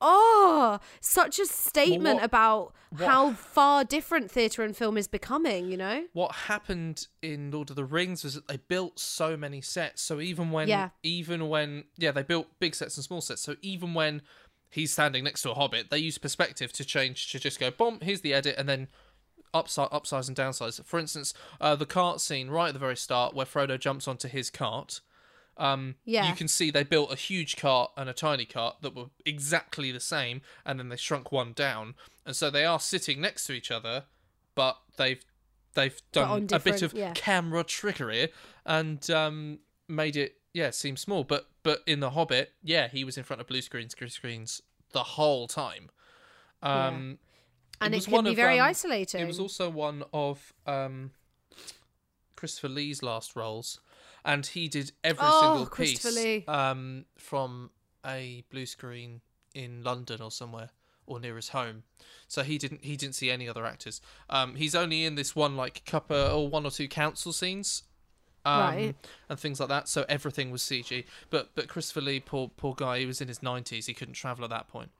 oh such a statement what- about what- how far different theatre and film is becoming you know What happened in Lord of the Rings was that they built so many sets. So even when, Yeah. even when, yeah, they built big sets and small sets. So even when he's standing next to a hobbit, they use perspective to change to just go, boom, here's the edit, and then upsize, upsize and downsize. For instance, uh, the cart scene right at the very start where Frodo jumps onto his cart. Um, Yeah. you can see they built a huge cart and a tiny cart that were exactly the same, and then they shrunk one down, and so they are sitting next to each other, but they've they've done a bit of yeah. camera trickery and um, made it yeah seems small. But but in the Hobbit, yeah, he was in front of blue screens, green screens the whole time. Um, and it, was can one be of, very um, isolating It was also one of um, Christopher Lee's last roles, and he did every Oh, single piece um, from a blue screen in London or somewhere or near his home. So he didn't he didn't see any other actors. Um, he's only in this one like couple or one or two council scenes. Um, Right. and things like that. So everything was CG. But but Christopher Lee, poor poor guy, he was in his nineties. He couldn't travel at that point.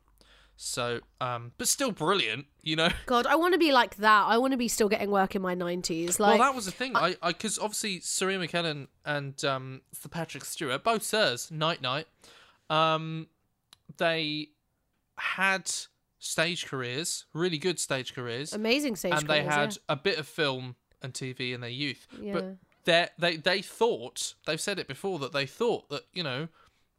So, um, but still brilliant, you know. god i want to be like that i want to be still getting work in my 90s like well, that was the thing. I, I, because obviously Ian McKellen and um, Sir Patrick Stewart, both sirs, knight knight, um, they had stage careers, really good stage careers, amazing stage and they careers, had a bit of film and TV in their youth. Yeah. But they they they thought they've said it before that they thought that you know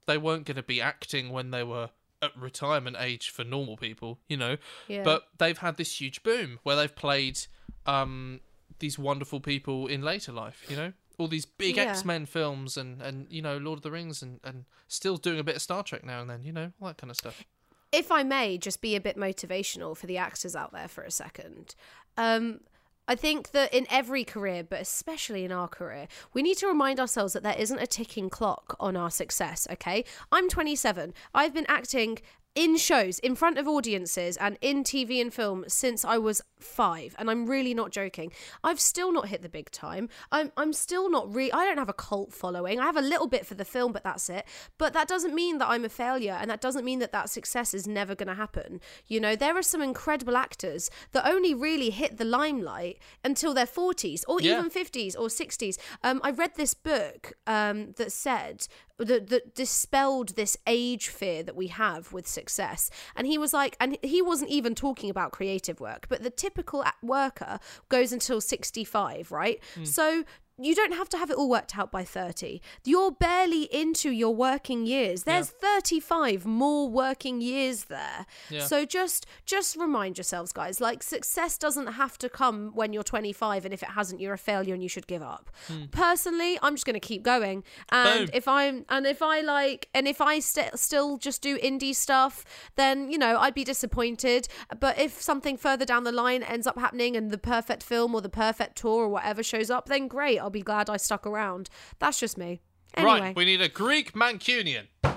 they weren't going to be acting when they were at retirement age for normal people, you know. yeah. But they've had this huge boom where they've played um, these wonderful people in later life, you know? All these big Yeah. X Men films and, and, you know, Lord of the Rings and, and still doing a bit of Star Trek now and then, you know, all that kind of stuff. if I may, just be a bit motivational for the actors out there for a second. Um, I think that in every career, but especially in our career, we need to remind ourselves that there isn't a ticking clock on our success, okay? I'm 27. I've been acting in shows, in front of audiences, and in TV and film since I was five, and I'm really not joking. I've still not hit the big time. I'm I'm still not re I don't have a cult following. I have a little bit for the film, but that's it. But that doesn't mean that I'm a failure, and that doesn't mean that that success is never going to happen. You know, there are some incredible actors that only really hit the limelight until their 40s or Yeah. even 50s or 60s. Um, I read this book um, that said that, that dispelled this age fear that we have with success. And he was like, and he wasn't even talking about creative work, but the typical worker goes until 65, right? Hmm. So you don't have to have it all worked out by 30. You're barely into your working years. There's 35 more working years there. Yeah. So just just remind yourselves guys, like success doesn't have to come when you're 25 and if it hasn't you're a failure and you should give up. Hmm. Personally, I'm just going to keep going. And Boom. if I'm and if I like and if I st- still just do indie stuff, then you know, I'd be disappointed. But if something further down the line ends up happening and the perfect film or the perfect tour or whatever shows up, then great. I'll be glad I stuck around. That's just me. Anyway, Right, we need a Greek Mancunian. sorry,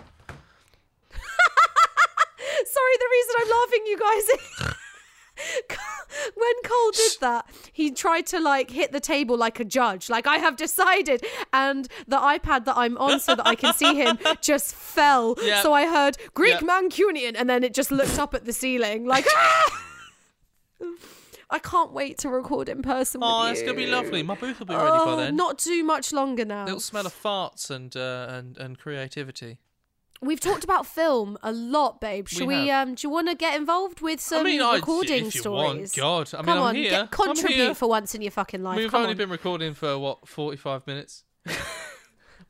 the reason I'm laughing, you guys. when Cole did that, he tried to like hit the table like a judge, like I have decided, and the iPad that I'm on so that I can see him just fell. Yeah. So I heard Greek Yeah. Mancunian, and then it just looked up at the ceiling like. "Ah!" I can't wait to record in person. Oh, with it's to be lovely. My booth will be ready Oh, by then. not too much longer now. It'll smell of farts and, uh, and, and creativity. We've talked about film a lot, babe. Should we? We um, do you want to get involved with some I mean, I- recording you stories? want, God. I mean, Come I'm on, here. get, contribute here. for once in your fucking life. We've Come only on. been recording for, what, 45 minutes?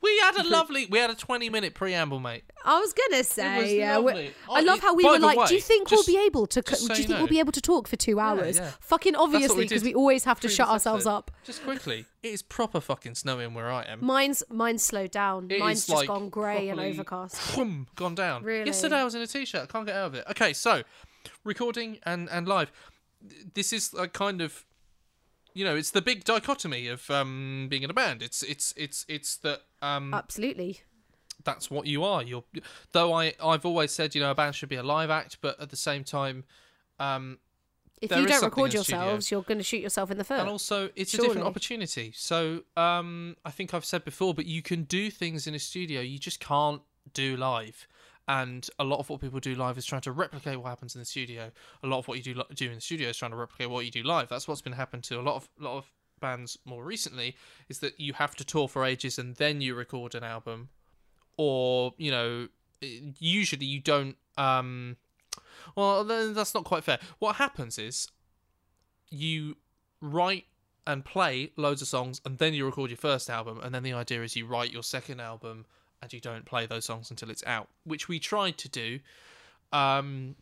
We had a lovely, we had a twenty-minute preamble, mate. I was gonna say, uh, yeah. we- lovely. I Oh, love how we were like, "Do you think just- we'll be able to? Co- do you think know. we'll be able to talk for two hours? yeah. Fucking obviously, because did we always have to previous shut ourselves episode. up. Just quickly, it is proper fucking snowing where I am. Mine's mine's slowed down. It Mine's is, just like, gone grey and properly overcast. gone down. Really? Yesterday I was in a t-shirt. I can't get out of it. Okay, so recording and and live. This is like kind of, you know, it's the big dichotomy of um being in a band. It's it's it's it's that um Absolutely. that's what you are. You're though I I've always said you know a band should be a live act, but at the same time, um If you don't record yourselves, you're going to shoot yourself in the foot. and also it's a different opportunity. So um I think I've said before, but you can do things in a studio you just can't do live. And a lot of what people do live is trying to replicate what happens in the studio. A lot of what you do do in the studio is trying to replicate what you do live. That's what's been happening to a lot of lot of bands more recently. Is that you have to tour for ages and then you record an album, or you know, usually you don't. Um, well, that's not quite fair. What happens is you write and play loads of songs and then you record your first album and then the idea is you write your second album and you don't play those songs until it's out which we tried to do um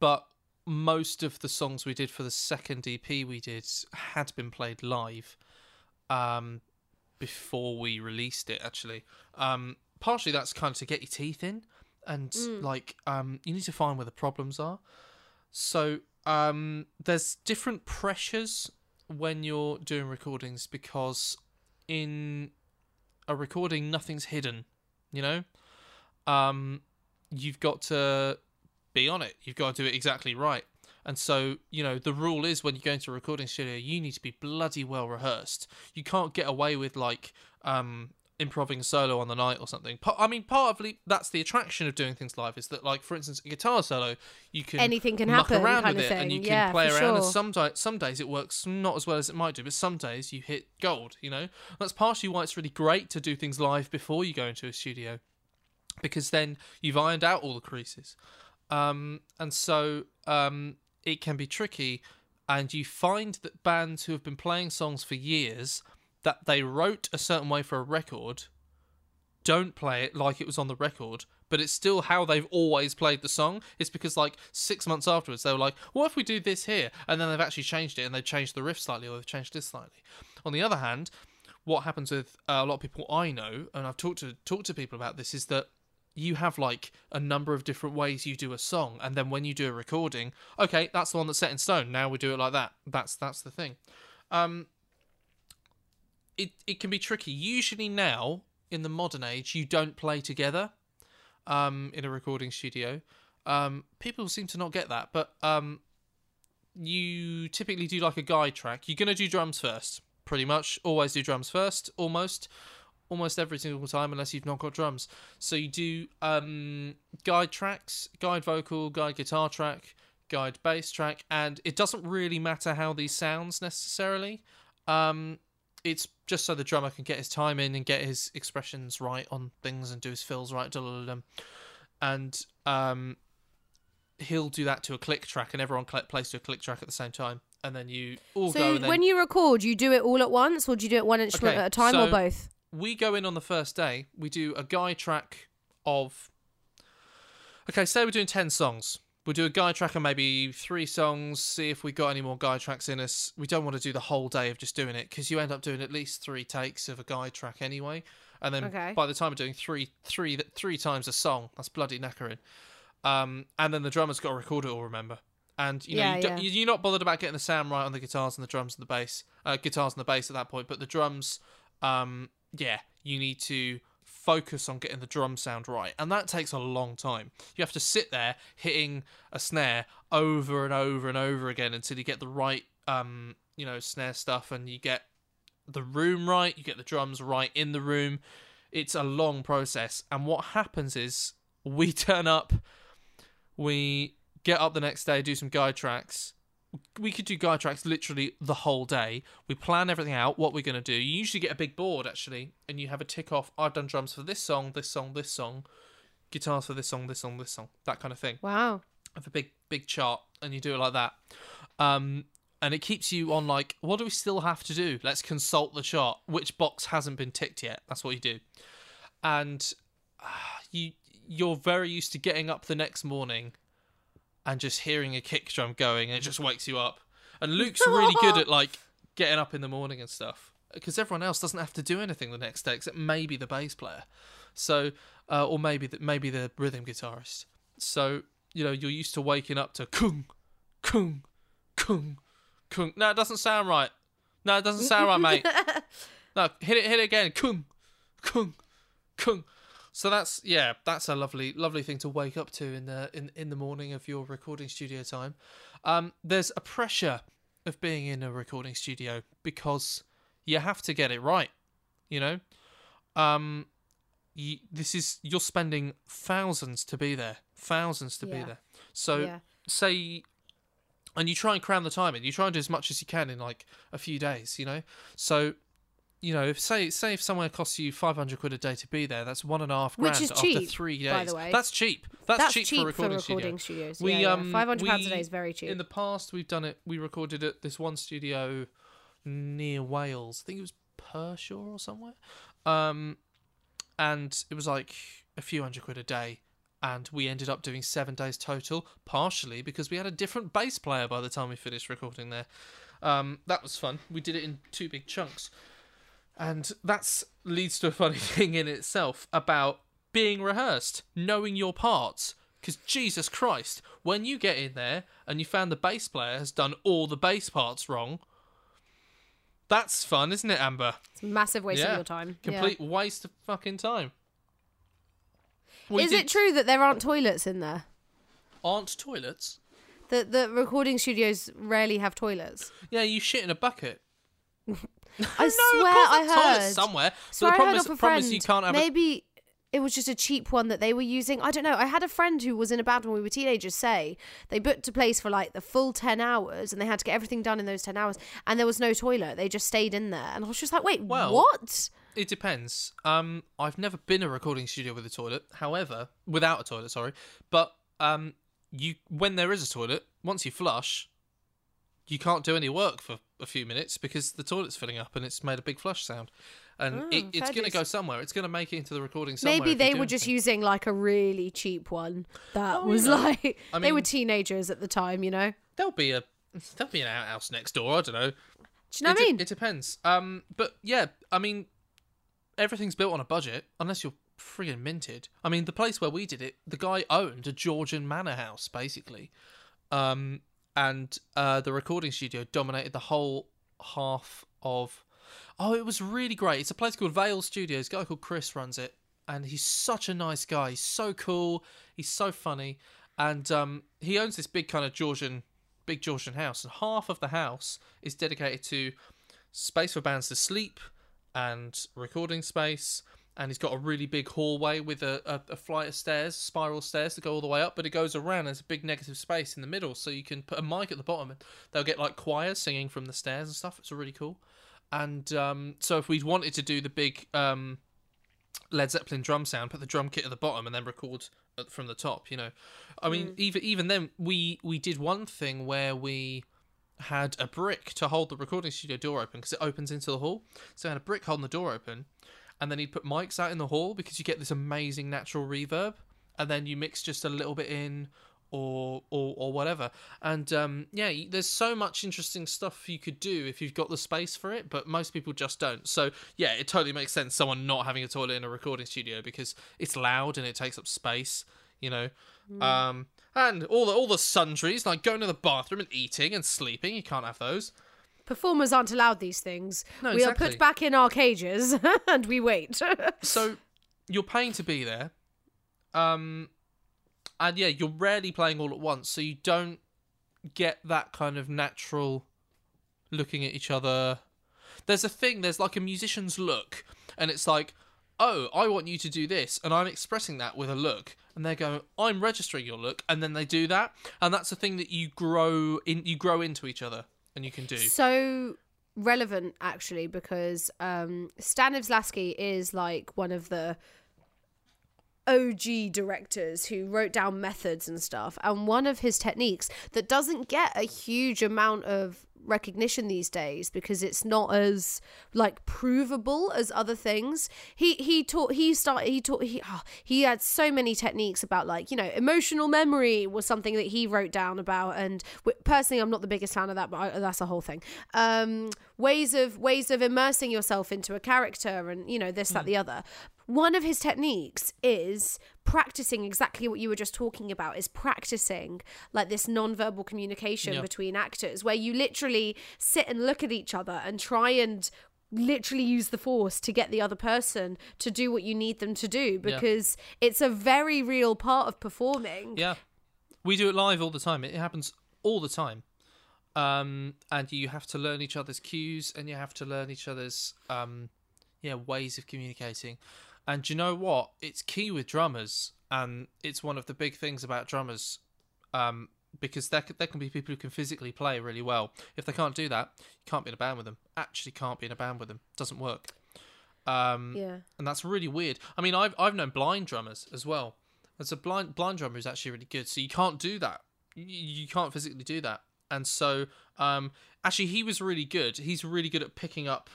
but most of the songs we did for the second EP we did had been played live um before we released it actually. Um partially that's kind of to get your teeth in and like um you need to find where the problems are. So um, there's different pressures when you're doing recordings because in a recording nothing's hidden, you know. Um, you've got to be on it. You've got to do it exactly right. And so, you know, the rule is when you go into a recording studio, you need to be bloody well rehearsed. You can't get away with like um improving solo on the night or something. I mean, part of that's the attraction of doing things live is that, like, for instance, a guitar solo, you can Anything can muck happen around kind with of it and you can Yeah, play around. And some di- some days it works not as well as it might do, but some days you hit gold. You know, that's partially why it's really great to do things live before you go into a studio, because then you've ironed out all the creases, um, and so um, it can be tricky. And you find that bands who have been playing songs for years that they wrote a certain way for a record don't play it like it was on the record, but it's still how they've always played the song. It's because like six months afterwards they were like, "What if we do this here?" And then they've actually changed it and they've changed the riff slightly or they've changed this slightly. On the other hand, what happens with uh, a lot of people I know, and I've talked to talked to people about this, is that you have like a number of different ways you do a song, and then when you do a recording, okay, that's the one that's set in stone. Now we do it like that. That's that's the thing. Um, it it can be tricky. Usually now in the modern age, you don't play together um, in a recording studio. Um, people seem to not get that, but um, you typically do like a guide track. You're gonna do drums first, pretty much. Always do drums first, almost, almost every single time, unless you've not got drums. So you do um, guide tracks, guide vocal, guide guitar track, guide bass track, and it doesn't really matter how these sounds necessarily. Um, it's just so the drummer can get his time in and get his expressions right on things and do his fills right. And um, he'll do that to a click track, and everyone plays to a click track at the same time. And then you all go. So when you record, you do it all at once, or do you do it one instrument Okay, at a time, or both? we go in on the first day, we do a guide track of. Okay, say we're doing 10 songs. We'll do a guide track of maybe three songs, see if we got any more guide tracks in us. We don't want to do the whole day of just doing it because you end up doing at least three takes of a guide track anyway. And then Okay. by the time we're doing three, three, three times a song, that's bloody knackering. Um, and then the drummer's got to record it all, remember? And you know, Yeah, you yeah. you're not bothered about getting the sound right on the guitars and the drums and the bass, uh, guitars and the bass at that point. But the drums, um, yeah, you need to focus on getting the drum sound right, and that takes a long time. You have to sit there hitting a snare over and over and over again until you get the right, um, you know, snare stuff, and you get the room right, you get the drums right in the room. It's a long process, and what happens is we turn up, we get up the next day, do some guide tracks. We could do guide tracks literally the whole day. We plan everything out, what we're going to do. You usually get a big board actually, and you have a tick off. I've done drums for this song, this song, this song, guitars for this song, this song, this song, that kind of thing Wow. of a big big chart and you do it like that um and it keeps you on like, what do we still have to do? Let's consult the chart. Which box hasn't been ticked yet? That's what you do, and uh, you you're very used to getting up the next morning and just hearing a kick drum going, and it just wakes you up. And Luke's really good at like getting up in the morning and stuff because everyone else doesn't have to do anything the next day except maybe the bass player. So, uh, or maybe the, maybe the rhythm guitarist. So you know you're used to waking up to kung, kung, kung, kung. No, it doesn't sound right. No, it doesn't sound right, mate. No, hit it, hit it again. Kung, kung, kung. So that's yeah, that's a lovely, lovely thing to wake up to in the in in the morning of your recording studio time. Um, there's a pressure of being in a recording studio because you have to get it right. You know, um, you, this is you're spending thousands to be there, thousands to be there. So Yeah. say, and you try and cram the time in. You try and do as much as you can in like a few days. You know, so. You know, if say say if somewhere costs you five hundred quid a day to be there, that's one and a half Which grand is after cheap, three days. by the way. That's cheap. That's, That's cheap, for recording, studio. studios. We, yeah, yeah. um, five hundred pounds a day is very cheap. In the past, we've done it. We recorded at this one studio near Wales. I think it was Pershore or somewhere. Um, and it was like a few hundred quid a day. And we ended up doing seven days total, partially because we had a different bass player by the time we finished recording there. Um, that was fun. We did it in two big chunks. And that's leads to a funny thing in itself about being rehearsed, knowing your parts. Because Jesus Christ, when you get in there and you found the bass player has done all the bass parts wrong, that's fun, isn't it, Amber? it's a massive waste Yeah. of your time. Yeah. Complete waste of fucking time. We Is did- it true that there aren't toilets in there? Aren't toilets? That the recording studios rarely have toilets. Yeah, you shit in a bucket. I no, swear I heard. somewhere. So but the I problem is, a problem is you can't have a maybe it was just a cheap one that they were using. I don't know. I had a friend who was in a band when we were teenagers say they booked a place for like the full 10 hours and they had to get everything done in those 10 hours and there was no toilet. They just stayed in there. And I was just like, wait, Well, what? It depends. Um, I've never been a recording studio with a toilet. However, without a toilet, sorry. But um, you when there is a toilet, once you flush, you can't do any work for a few minutes because the toilet's filling up and it's made a big flush sound, and Oh, it, it's going to go somewhere. It's going to make it into the recording somewhere. Maybe they were just using like a really cheap one that Oh, was like I mean, they were teenagers at the time, you know. There'll be a there'll be an outhouse next door. I don't know. Do you know it, what I mean? it depends. Um, but yeah, I mean, everything's built on a budget unless you're friggin' minted. I mean, the place where we did it, the guy owned a Georgian manor house basically, um, and uh, the recording studio dominated the whole half of. Oh, it was really great. It's a place called Vale Studios. A guy called Chris runs it, and he's such a nice guy. He's so cool. He's so funny, and um, he owns this big kind of Georgian, big Georgian house, and half of the house is dedicated to space for bands to sleep and recording space. And he's got a really big hallway with a, a, a flight of stairs, spiral stairs that go all the way up, but it goes around. There's a big negative space in the middle, so you can put a mic at the bottom, and they'll get like choirs singing from the stairs and stuff. It's really cool. And um, so if we wanted to do the big um, Led Zeppelin drum sound, put the drum kit at the bottom, and then record from the top. You know, I mean, even even then, we we did one thing where we had a brick to hold the recording studio door open because it opens into the hall. So I had a brick holding the door open, and then he'd put mics out in the hall because you get this amazing natural reverb, and then you mix just a little bit in. Or, or, or whatever, and um, yeah, there's so much interesting stuff you could do if you've got the space for it, but most people just don't. So yeah, it totally makes sense someone not having a toilet in a recording studio because it's loud and it takes up space, you know. Um, and all the all the sundries like going to the bathroom and eating and sleeping, you can't have those. Performers aren't allowed these things. No, we are put back in our cages and we wait. So you're paying to be there. Um and yeah, you're rarely playing all at once, so you don't get that kind of natural looking at each other. There's a thing, there's like a musician's look, and it's like, oh, I want you to do this, and I'm expressing that with a look, and they're going, I'm registering your look, and then they do that, and that's a thing that you grow in, you grow into each other, and you can do. so relevant actually because um Stanislavski is like one of the OG directors who wrote down methods and stuff. And one of his techniques that doesn't get a huge amount of recognition these days because it's not as like provable as other things. He he taught he started he taught he oh, he had so many techniques about like you know emotional memory was something that he wrote down about and w- personally i'm not the biggest fan of that but I, that's a whole thing. Um ways of ways of immersing yourself into a character and you know this that the other one of his techniques is practicing exactly what you were just talking about is practicing like this non-verbal communication Yeah. between actors where you literally sit and look at each other and try and literally use the force to get the other person to do what you need them to do because it's a very real part of performing Yeah, we do it live all the time. It happens all the time, um, and you have to learn each other's cues, and you have to learn each other's um, yeah ways of communicating. And you know what? It's key with drummers, and it's one of the big things about drummers, um, because there there can be people who can physically play really well. If they can't do that, you can't be in a band with them. Actually, can't be in a band with them. Doesn't work. Um, yeah and that's really weird. I mean, I've I've known blind drummers as well. There's a blind blind drummer who's actually really good. So you can't do that. You, you can't physically do that. And so, um, actually, he was really good. He's really good at picking up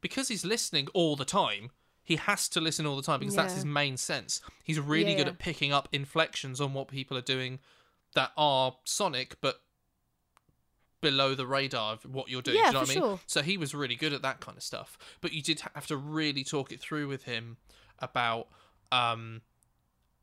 because he's listening all the time. He has to listen all the time because that's his main sense. He's really Yeah, good at picking up inflections on what people are doing that are sonic, but below the radar of what you're doing. Yeah, do you know for what I mean? sure. So he was really good at that kind of stuff. But you did have to really talk it through with him about um,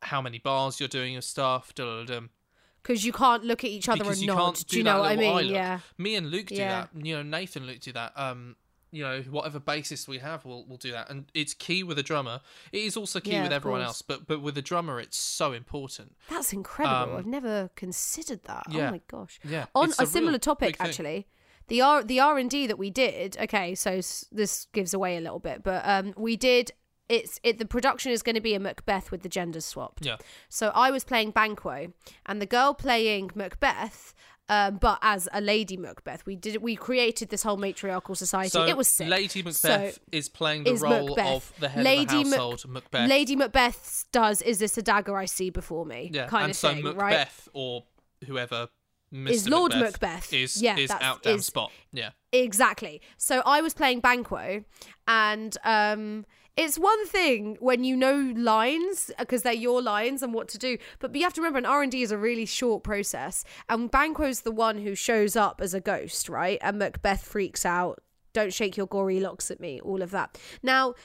how many bars you're doing of stuff. Because you can't look at each other Because and nod do do you know what i mean yeah Me and Luke do Yeah. that. You know, Nathan Luke do that. Um, you know, whatever basis we have, we'll we'll do that. And it's key with a drummer. It is also key Yeah, with everyone else. But but with a drummer, it's so important. That's incredible. Um, I've never considered that. yeah. Oh my gosh. Yeah, On a, a similar topic, actually, the R the R and D that we did. Okay, so s- this gives away a little bit, but um, we did. It's it. The production is going to be a Macbeth with the genders swapped. Yeah. So I was playing Banquo, and the girl playing Macbeth. Um, but as a lady Macbeth, we did we created this whole matriarchal society. So it was sick. Lady So- Macbeth is playing the is role Macbeth. of the head Lady of the Mac- household, Macbeth. Lady Macbeth does is this a dagger I see before me? yeah, kind and of so thing, Macbeth right? or whoever Mr. Is Lord Macbeth, Macbeth. is Yeah, is out is- spot. Yeah. Exactly. So I was playing Banquo, and um, it's one thing when you know lines because they're your lines and what to do, but you have to remember an R and D is a really short process, and Banquo's the one who shows up as a ghost, right? And Macbeth freaks out. Don't shake your gory locks at me. All of that. Now.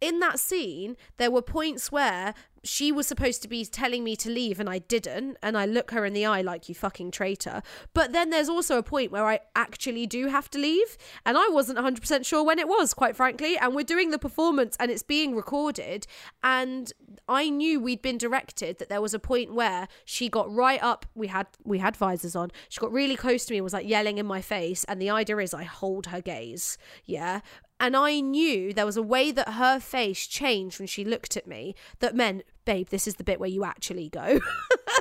In that scene, there were points where she was supposed to be telling me to leave and I didn't, and I look her in the eye like you fucking traitor. But then there's also a point where I actually do have to leave, and I wasn't 100% sure when it was, quite frankly. And we're doing the performance and it's being recorded, and I knew we'd been directed that there was a point where she got right up. We had we had visors on. She got really close to me and was like yelling in my face. And the idea is I hold her gaze, yeah. And I knew there was a way that her face changed when she looked at me that meant, babe, this is the bit where you actually go.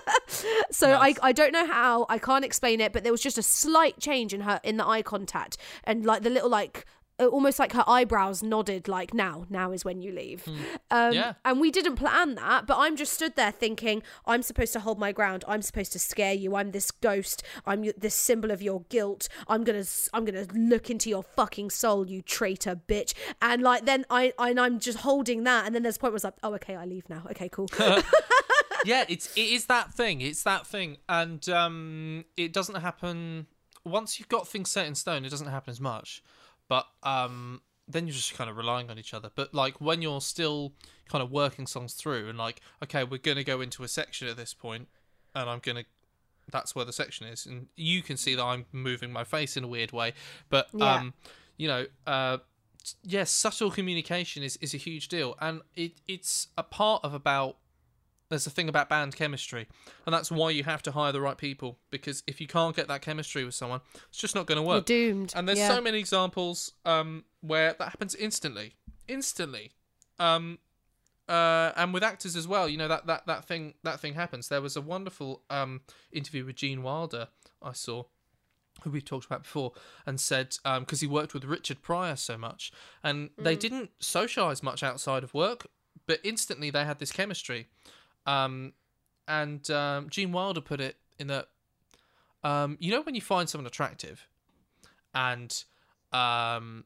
so Nice. I, I don't know how, I can't explain it, but there was just a slight change in her in the eye contact and like the little like almost like her eyebrows nodded like now now is when you leave. Um Yeah. and we didn't plan that but i'm just stood there thinking i'm supposed to hold my ground. I'm supposed to scare you. I'm this ghost. I'm this symbol of your guilt. I'm gonna i'm gonna look into your fucking soul you traitor bitch. And like then i and i'm just holding that and then there's a point where it's like oh okay i leave now. Okay cool. Yeah, it's it is that thing. It's that thing, and um, it doesn't happen once you've got things set in stone. It doesn't happen as much, but um, then you're just kind of relying on each other. But like when you're still kind of working songs through, and like, okay, we're gonna go into a section at this point, and I'm gonna. That's where the section is, and you can see that I'm moving my face in a weird way, but Yeah. um, you know, uh, yes, subtle communication is, is a huge deal, and it it's a part of about there's a thing about band chemistry, and that's why you have to hire the right people because if you can't get that chemistry with someone, it's just not going to work. you're doomed And there's yeah. so many examples um, where that happens instantly, instantly. Um, uh, and with actors as well, you know that, that that thing that thing happens. There was a wonderful um, interview with Gene Wilder I saw, who we've talked about before, and said because he worked with Richard Pryor so much, and they Mm. didn't socialize much outside of work, but instantly they had this chemistry. Um, and um, Gene Wilder put it in that, um, you know, when you find someone attractive, and um,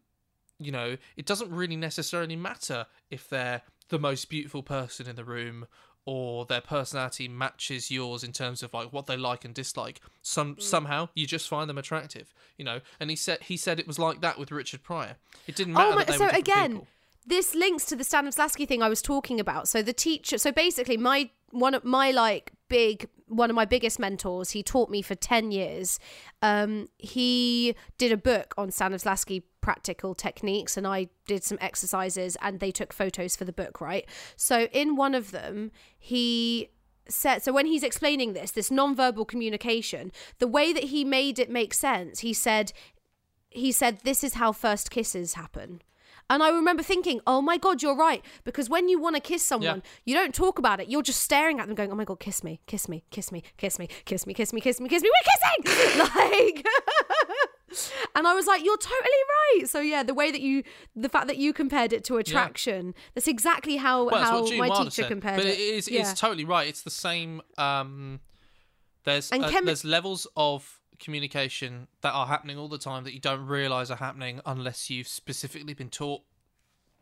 you know, it doesn't really necessarily matter if they're the most beautiful person in the room or their personality matches yours in terms of like what they like and dislike some somehow you just find them attractive you know and he said he said it was like that with richard pryor it didn't matter Oh my! So again, people. This links to the Stanislavski thing I was talking about. So the teacher. So basically, my one of my like big one of my biggest mentors. He taught me for ten years. Um, he did a book on Stanislavski practical techniques, and I did some exercises, and they took photos for the book. Right. So in one of them, he said so when he's explaining this this non-verbal communication the way that he made it make sense he said he said this is how first kisses happen and i remember thinking oh my god you're right. Because when you want to kiss someone you don't talk about it. You're just staring at them going oh my god kiss me kiss me kiss me kiss me kiss me kiss me kiss me kiss me. We're kissing! Like and i was like you're totally right. So yeah the way that you the fact that you compared it to attraction that's exactly how well, how my teacher said. compared but it. it is yeah. it's totally right. It's the same um there's And uh, chemi- there's levels of communication that are happening all the time that you don't realize are happening unless you've specifically been taught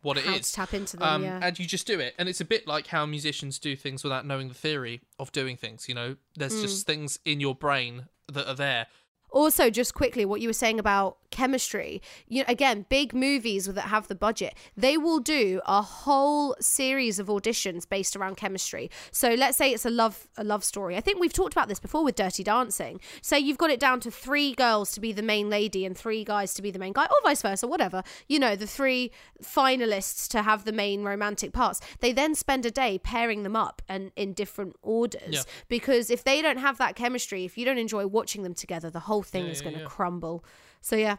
what it how is. tap into them um, yeah. and you just do it. And it's a bit like how musicians do things without knowing the theory of doing things you know? There's Mm. just things in your brain that are there also just quickly what you were saying about chemistry. You again big movies that have the budget they will do a whole series of auditions based around chemistry. So let's say it's a love a love story. I think we've talked about this before with dirty dancing. Say you've got it down to three girls to be the main lady and three guys to be the main guy or vice versa whatever. You know the three finalists to have the main romantic parts. They then spend a day pairing them up and in different orders. Yeah. because if they don't have that chemistry if you don't enjoy watching them together the whole thing Yeah, is going to yeah. crumble so yeah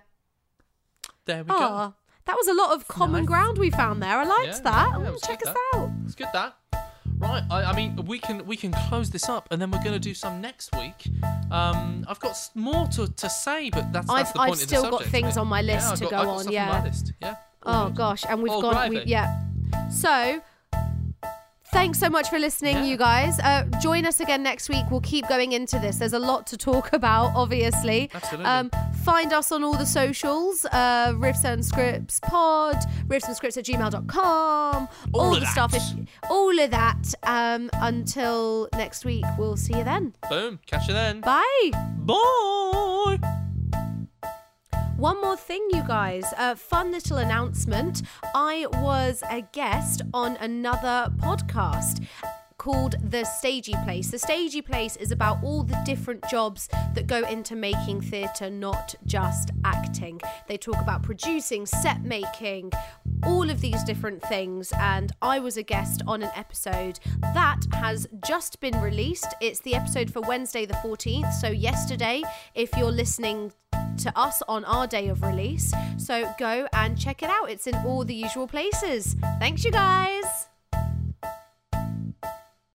there we go Ah, that was a lot of common Nice. ground we found there. I liked that. yeah, Oh, check good, us that. out. It's good that. Right, I, I mean, we can we can close this up, and then we're going to do some next week. Um, I've got more to, to say, but that's, that's I've- the I've point of the still got things on my list yeah, to got, go I've on, yeah. my list. Yeah. Oh gosh, and we've All gone. We, yeah. So. Thanks so much for listening, Yeah. you guys. Uh, join us again next week. We'll keep going into this. There's a lot to talk about, obviously. Absolutely. Um, find us on all the socials uh, Riffs and Scripts Pod, riffs and scripts at gmail.com, all, All of the that. stuff. All of that. Um, until next week, we'll see you then. Boom. Catch you then. Bye. Bye. One more thing, you guys. A fun little announcement. I was a guest on another podcast called The Stagey Place. The Stagey Place is about all the different jobs that go into making theatre, not just acting. They talk about producing, set making, all of these different things. And I was a guest on an episode that has just been released. It's the episode for Wednesday, the 14th. So, yesterday, if you're listening to us on our day of release. So go and check it out. It's in all the usual places. Thanks, you guys.